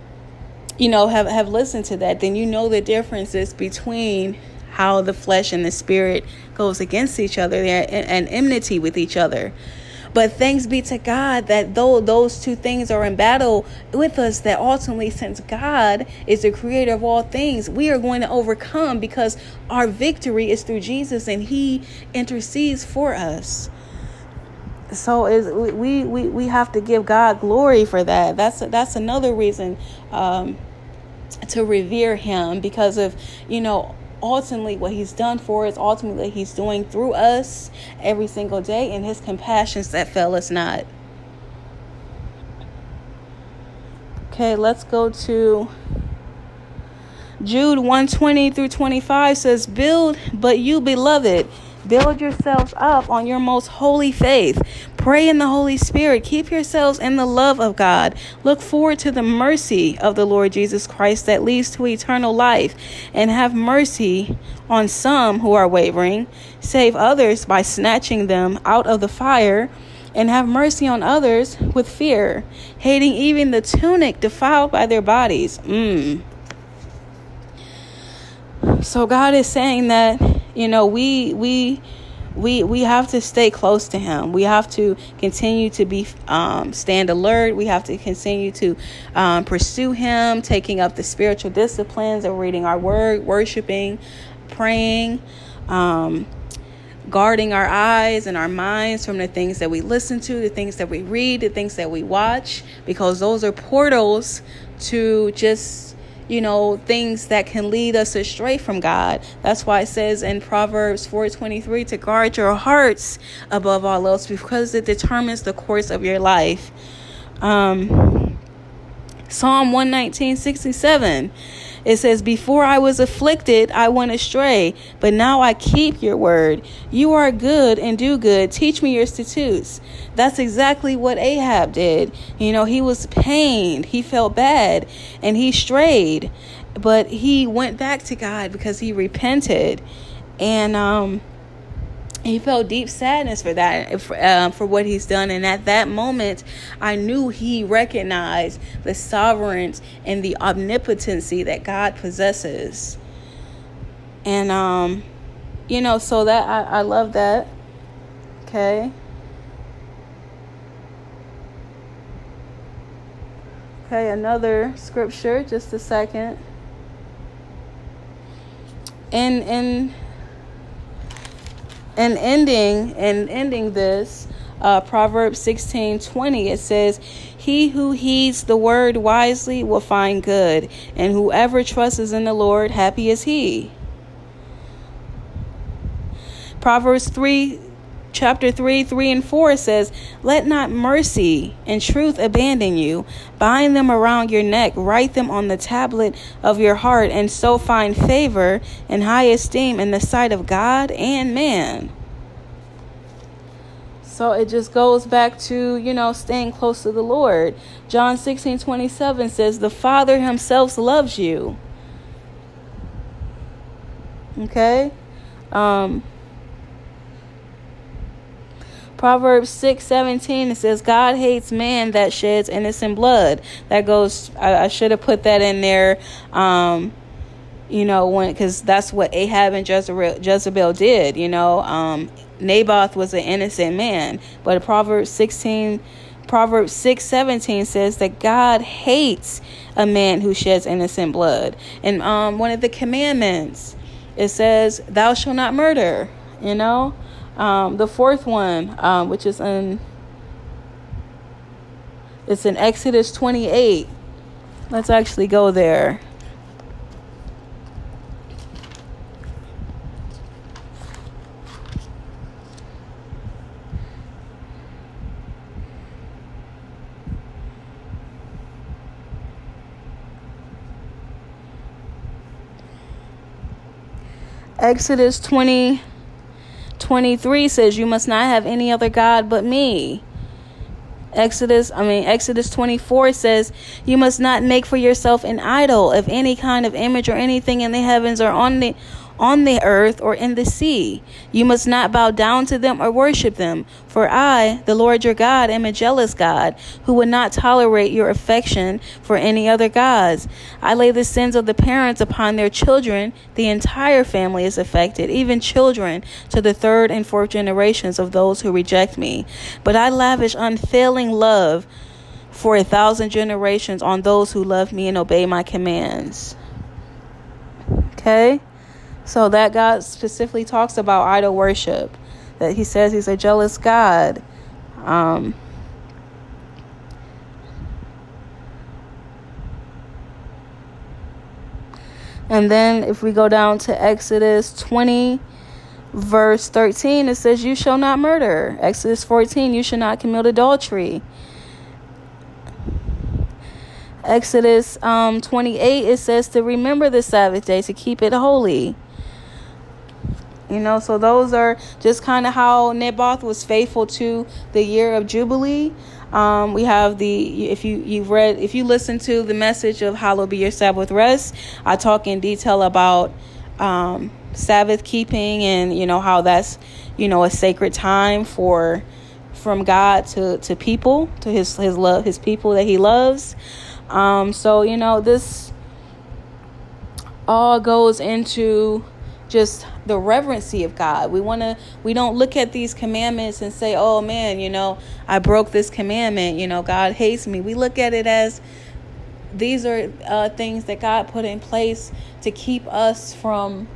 you know have have listened to that then you know the differences between how the flesh and the spirit goes against each other. And enmity with each other but thanks be to God that though those two things are in battle with us, that ultimately, since God is the creator of all things, we are going to overcome because our victory is through Jesus and He intercedes for us. so is we, we we have to give God glory for that. That's that's another reason um, to revere Him because of you know ultimately what He's done for us, ultimately He's doing through us every single day, and His compassions that fail us not. Okay, let's go to Jude 120 through 25 says, Build, but you beloved Build yourselves up on your most holy faith. Pray in the Holy Spirit. Keep yourselves in the love of God. Look forward to the mercy of the Lord Jesus Christ that leads to eternal life. And have mercy on some who are wavering. Save others by snatching them out of the fire. And have mercy on others with fear, hating even the tunic defiled by their bodies. Mm. So God is saying that you know, we we we we have to stay close to him. We have to continue to be um, stand alert. We have to continue to um, pursue him taking up the spiritual disciplines of reading our word worshiping praying um, guarding our eyes and our minds from the things that we listen to the things that we read the things that we watch because those are portals to just you know, things that can lead us astray from God. That's why it says in Proverbs 4:23 to guard your hearts above all else because it determines the course of your life. Um, Psalm 119:67 it says, Before I was afflicted, I went astray, but now I keep your word. You are good and do good. Teach me your statutes. That's exactly what Ahab did. You know, he was pained, he felt bad, and he strayed, but he went back to God because he repented. And, um, he felt deep sadness for that for, uh, for what he's done. And at that moment i knew he recognized the sovereignty and the omnipotency that god possesses. And um you know so that i, I love that. Okay. Okay another scripture just a second. And and and ending and ending this uh, Proverbs 16 20, it says, He who heeds the word wisely will find good, and whoever trusts in the Lord, happy is he. Proverbs 3 chapter 3 3 and 4 says let not mercy and truth abandon you bind them around your neck write them on the tablet of your heart and so find favor and high esteem in the sight of god and man so it just goes back to, you know, staying close to the Lord. John 16 27 says, The Father Himself loves you. Okay? Um, Proverbs 6 17, it says, God hates man that sheds innocent blood. That goes, I, I should have put that in there. Um, you know, when, because that's what Ahab and Jezebel, Jezebel did, you know. Um, Naboth was an innocent man, but Proverbs 16 Proverbs 6 17 says that God hates a man who sheds innocent blood. And um, one of the commandments, it says, Thou shalt not murder. You know? Um, the fourth one, um, which is in it's in Exodus 28. Let's actually go there. Exodus 20 23 says, You must not have any other God but me. Exodus, I mean, Exodus 24 says, You must not make for yourself an idol of any kind of image or anything in the heavens or on the on the earth or in the sea. You must not bow down to them or worship them. For I, the Lord your God, am a jealous God, who would not tolerate your affection for any other gods. I lay the sins of the parents upon their children. The entire family is affected, even children, to the third and fourth generations of those who reject me. But I lavish unfailing love for a thousand generations on those who love me and obey my commands. Okay? So that God specifically talks about idol worship. That he says he's a jealous God. Um, and then if we go down to Exodus 20, verse 13, it says, You shall not murder. Exodus 14, you shall not commit adultery. Exodus um, 28, it says to remember the Sabbath day, to keep it holy. You know, so those are just kind of how Naboth was faithful to the year of Jubilee. Um, we have the if you you've read if you listen to the message of Hallowed be your Sabbath rest, I talk in detail about um, Sabbath keeping and you know how that's you know a sacred time for from God to to people to his his love his people that he loves. Um, so you know this all goes into just the reverency of God. We want to we don't look at these commandments and say, "Oh man, you know, I broke this commandment, you know, God hates me." We look at it as these are uh, things that God put in place to keep us from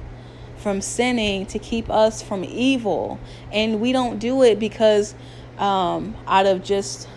from sinning, to keep us from evil. And we don't do it because um, out of just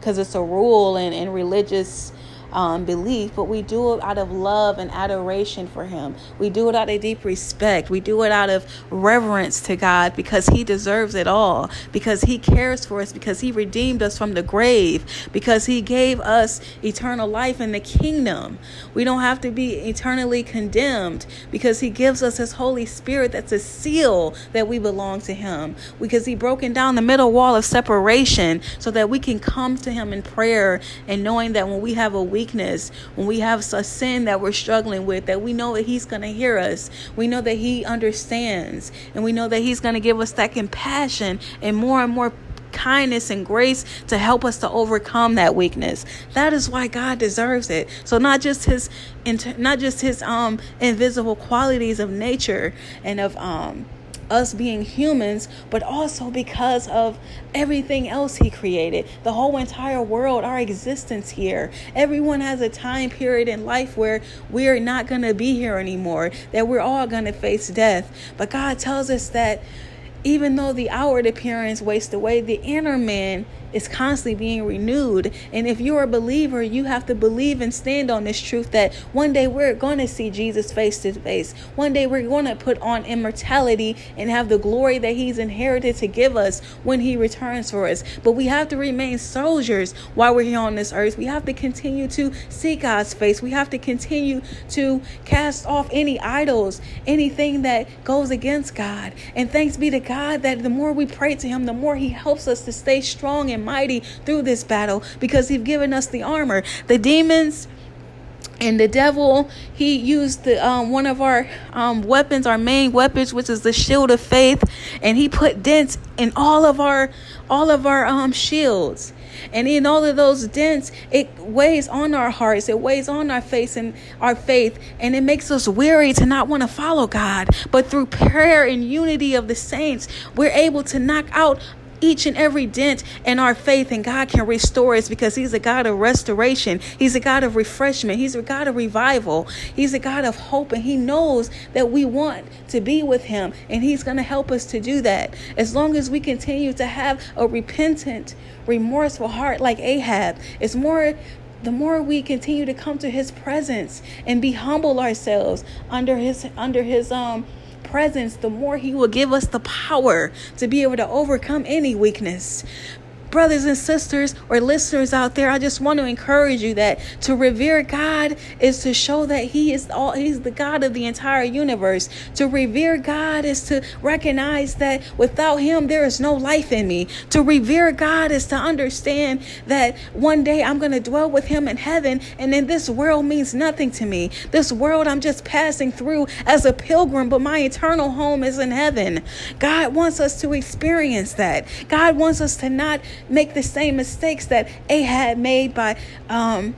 because it's a rule and, and religious um, belief, but we do it out of love and adoration for Him. We do it out of deep respect. We do it out of reverence to God because He deserves it all, because He cares for us, because He redeemed us from the grave, because He gave us eternal life in the kingdom. We don't have to be eternally condemned because He gives us His Holy Spirit that's a seal that we belong to Him, because He broken down the middle wall of separation so that we can come to Him in prayer and knowing that when we have a weakness, when we have a sin that we're struggling with, that we know that He's going to hear us. We know that He understands. And we know that He's going to give us that compassion and more and more kindness and grace to help us to overcome that weakness. That is why God deserves it. So not just his not just his um invisible qualities of nature and of um us being humans, but also because of everything else He created. The whole entire world, our existence here. Everyone has a time period in life where we're not going to be here anymore, that we're all going to face death. But God tells us that even though the outward appearance wastes away, the inner man is constantly being renewed. And if you're a believer, you have to believe and stand on this truth that one day we're going to see Jesus face to face. One day we're going to put on immortality and have the glory that He's inherited to give us when He returns for us. But we have to remain soldiers while we're here on this earth. We have to continue to see God's face. We have to continue to cast off any idols, anything that goes against God. And thanks be to God that the more we pray to Him, the more He helps us to stay strong and mighty through this battle because He's given us the armor. The demons and the devil he used the um, one of our um, weapons our main weapons which is the shield of faith and he put dents in all of our all of our um, shields and in all of those dents it weighs on our hearts it weighs on our face and our faith and it makes us weary to not want to follow god but through prayer and unity of the saints we're able to knock out each and every dent in our faith, and God can restore us because He's a God of restoration. He's a God of refreshment. He's a God of revival. He's a God of hope, and He knows that we want to be with Him, and He's going to help us to do that. As long as we continue to have a repentant, remorseful heart like Ahab, it's more the more we continue to come to his presence and be humble ourselves under his under his um presence, the more He will give us the power to be able to overcome any weakness brothers and sisters or listeners out there, I just want to encourage you that to revere God is to show that He is all He's the God of the entire universe. To revere God is to recognize that without Him there is no life in me. To revere God is to understand that one day I'm gonna dwell with Him in heaven, and then this world means nothing to me. This world I'm just passing through as a pilgrim, but my eternal home is in heaven. God wants us to experience that. God wants us to not make the same mistakes that Ahab made by um,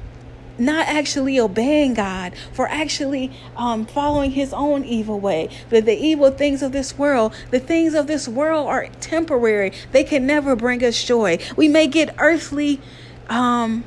not actually obeying God, for actually um, following his own evil way. The, the evil things of this world, the things of this world are temporary. They can never bring us joy. We may get earthly um,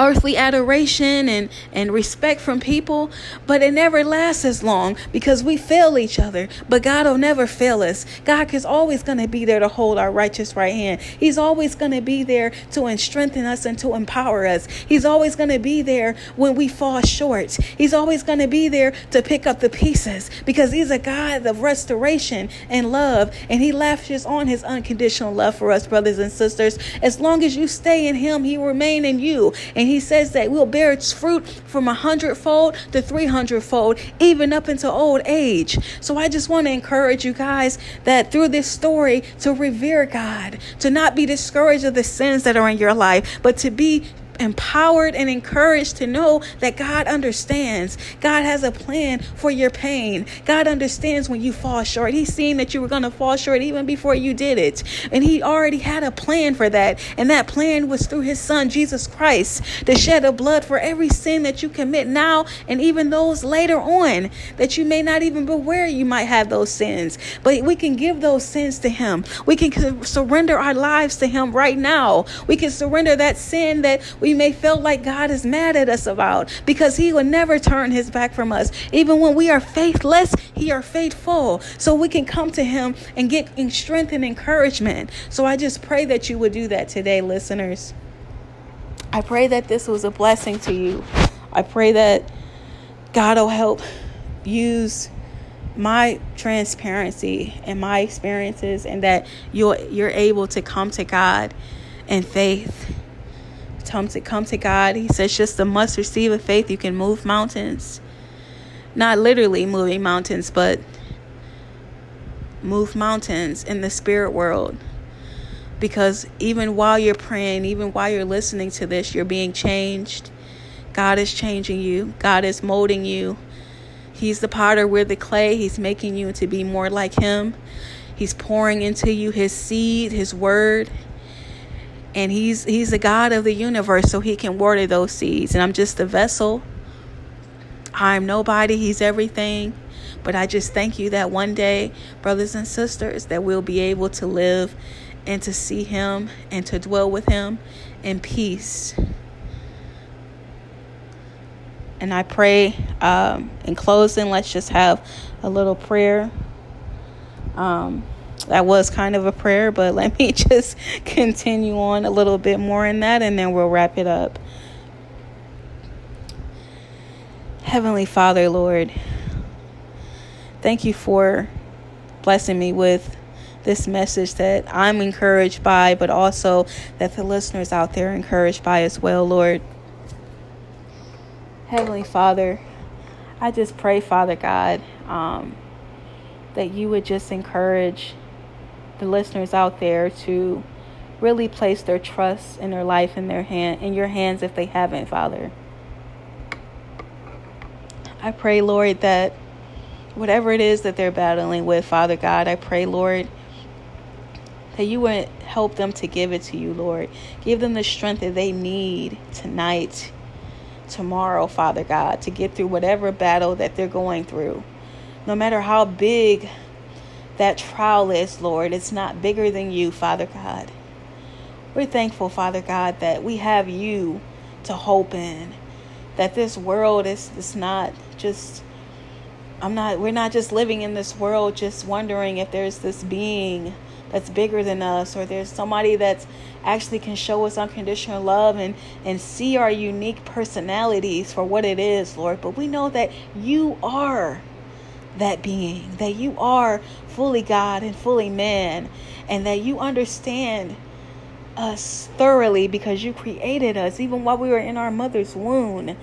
earthly adoration and, and respect from people, but it never lasts as long because we fail each other. But God will never fail us. God is always going to be there to hold our righteous right hand. He's always going to be there to strengthen us and to empower us. He's always going to be there when we fall short. He's always going to be there to pick up the pieces because He's a God of restoration and love. And He lavishes on His unconditional love for us, brothers and sisters. As long as you stay in Him, He will remain in you. And he says that we'll bear its fruit from a hundredfold to three hundredfold, even up into old age. So I just want to encourage you guys that through this story to revere God, to not be discouraged of the sins that are in your life, but to be empowered and encouraged to know that God understands. God has a plan for your pain. God understands when you fall short. He's seen that you were going to fall short even before you did it. And He already had a plan for that. And that plan was through His Son, Jesus Christ, to shed a blood for every sin that you commit now and even those later on that you may not even be aware you might have those sins. But we can give those sins to Him. We can surrender our lives to Him right now. We can surrender that sin that we we may feel like God is mad at us about because he will never turn his back from us. Even when we are faithless, he are faithful. So we can come to him and get strength and encouragement. So I just pray that you would do that today, listeners. I pray that this was a blessing to you. I pray that God will help use my transparency and my experiences and that you're you're able to come to God in faith come to come to God. He says just a mustard seed of faith you can move mountains. Not literally moving mountains, but move mountains in the spirit world. Because even while you're praying, even while you're listening to this, you're being changed. God is changing you. God is molding you. He's the potter, we're the clay. He's making you to be more like Him. He's pouring into you His seed, His word and he's he's the god of the universe so he can water those seeds. And i'm just a vessel. I'm nobody. He's everything. But i just thank you that one day brothers and sisters that we'll be able to live and to see him and to dwell with him in peace. And i pray um, in closing let's just have a little prayer. Um, that was kind of a prayer, but let me just continue on a little bit more in that and then we'll wrap it up. Heavenly Father, Lord, thank you for blessing me with this message that I'm encouraged by, but also that the listeners out there are encouraged by as well, Lord. Heavenly Father, I just pray, Father God, um, that you would just encourage the listeners out there to really place their trust in their life in their hand in your hands if they haven't, Father. I pray, Lord, that whatever it is that they're battling with, Father God, I pray, Lord, that you would help them to give it to you, Lord. Give them the strength that they need tonight, tomorrow, Father God, to get through whatever battle that they're going through. No matter how big that trial is, Lord. It's not bigger than you, Father God. We're thankful, Father God, that we have you to hope in. That this world is, is not just I'm not we're not just living in this world just wondering if there's this being that's bigger than us or there's somebody that's actually can show us unconditional love and and see our unique personalities for what it is, Lord. But we know that you are that being, that you are fully God and fully man, and that you understand us thoroughly because you created us even while we were in our mother's womb.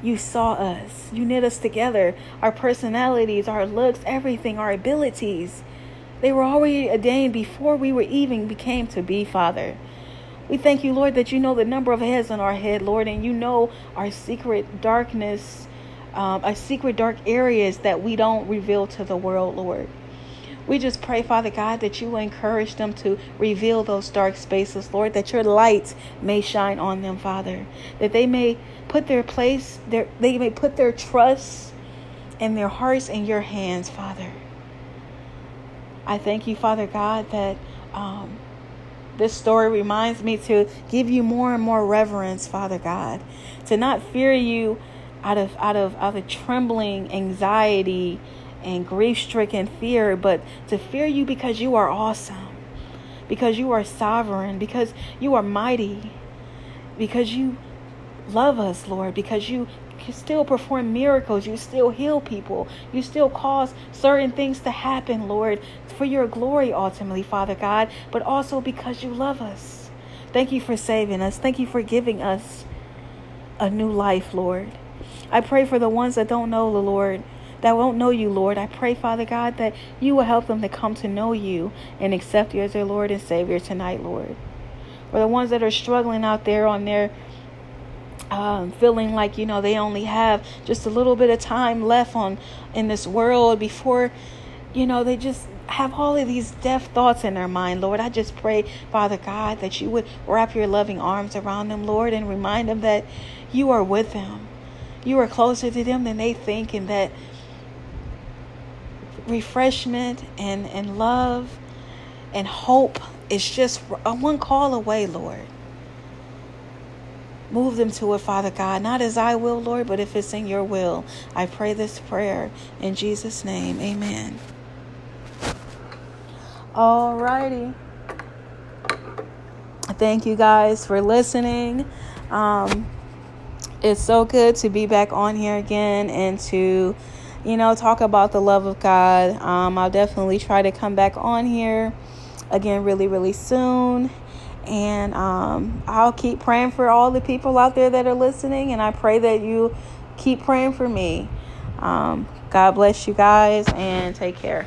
You saw us, you knit us together, our personalities, our looks, everything, our abilities. They were already ordained before we were even became to be, Father. We thank you, Lord, that you know the number of hairs on our head, Lord, and you know our secret darkness um, our secret dark areas that we don't reveal to the world, Lord. We just pray, Father God, that you encourage them to reveal those dark spaces, Lord, that your light may shine on them, Father, that they may put their place, their, they may put their trust and their hearts in your hands, Father. I thank you, Father God, that um, this story reminds me to give you more and more reverence, Father God, to not fear you out of out of out of trembling anxiety and grief-stricken fear, but to fear you because you are awesome, because you are sovereign, because you are mighty, because you love us, Lord, because you you still perform miracles. You still heal people. You still cause certain things to happen, Lord, for your glory ultimately, Father God, but also because you love us. Thank you for saving us. Thank you for giving us a new life, Lord. I pray for the ones that don't know the Lord, that won't know you, Lord. I pray, Father God, that you will help them to come to know you and accept you as their Lord and Savior tonight, Lord. For the ones that are struggling out there on their um, feeling like you know they only have just a little bit of time left on in this world before you know they just have all of these deaf thoughts in their mind lord i just pray father god that you would wrap your loving arms around them lord and remind them that you are with them you are closer to them than they think and that refreshment and and love and hope is just a one call away lord Move them to it, Father God. Not as I will, Lord, but if it's in your will. I pray this prayer in Jesus' name. Amen. All righty. Thank you guys for listening. Um, it's so good to be back on here again and to, you know, talk about the love of God. Um, I'll definitely try to come back on here again really, really soon. And um, I'll keep praying for all the people out there that are listening. And I pray that you keep praying for me. Um, God bless you guys and take care.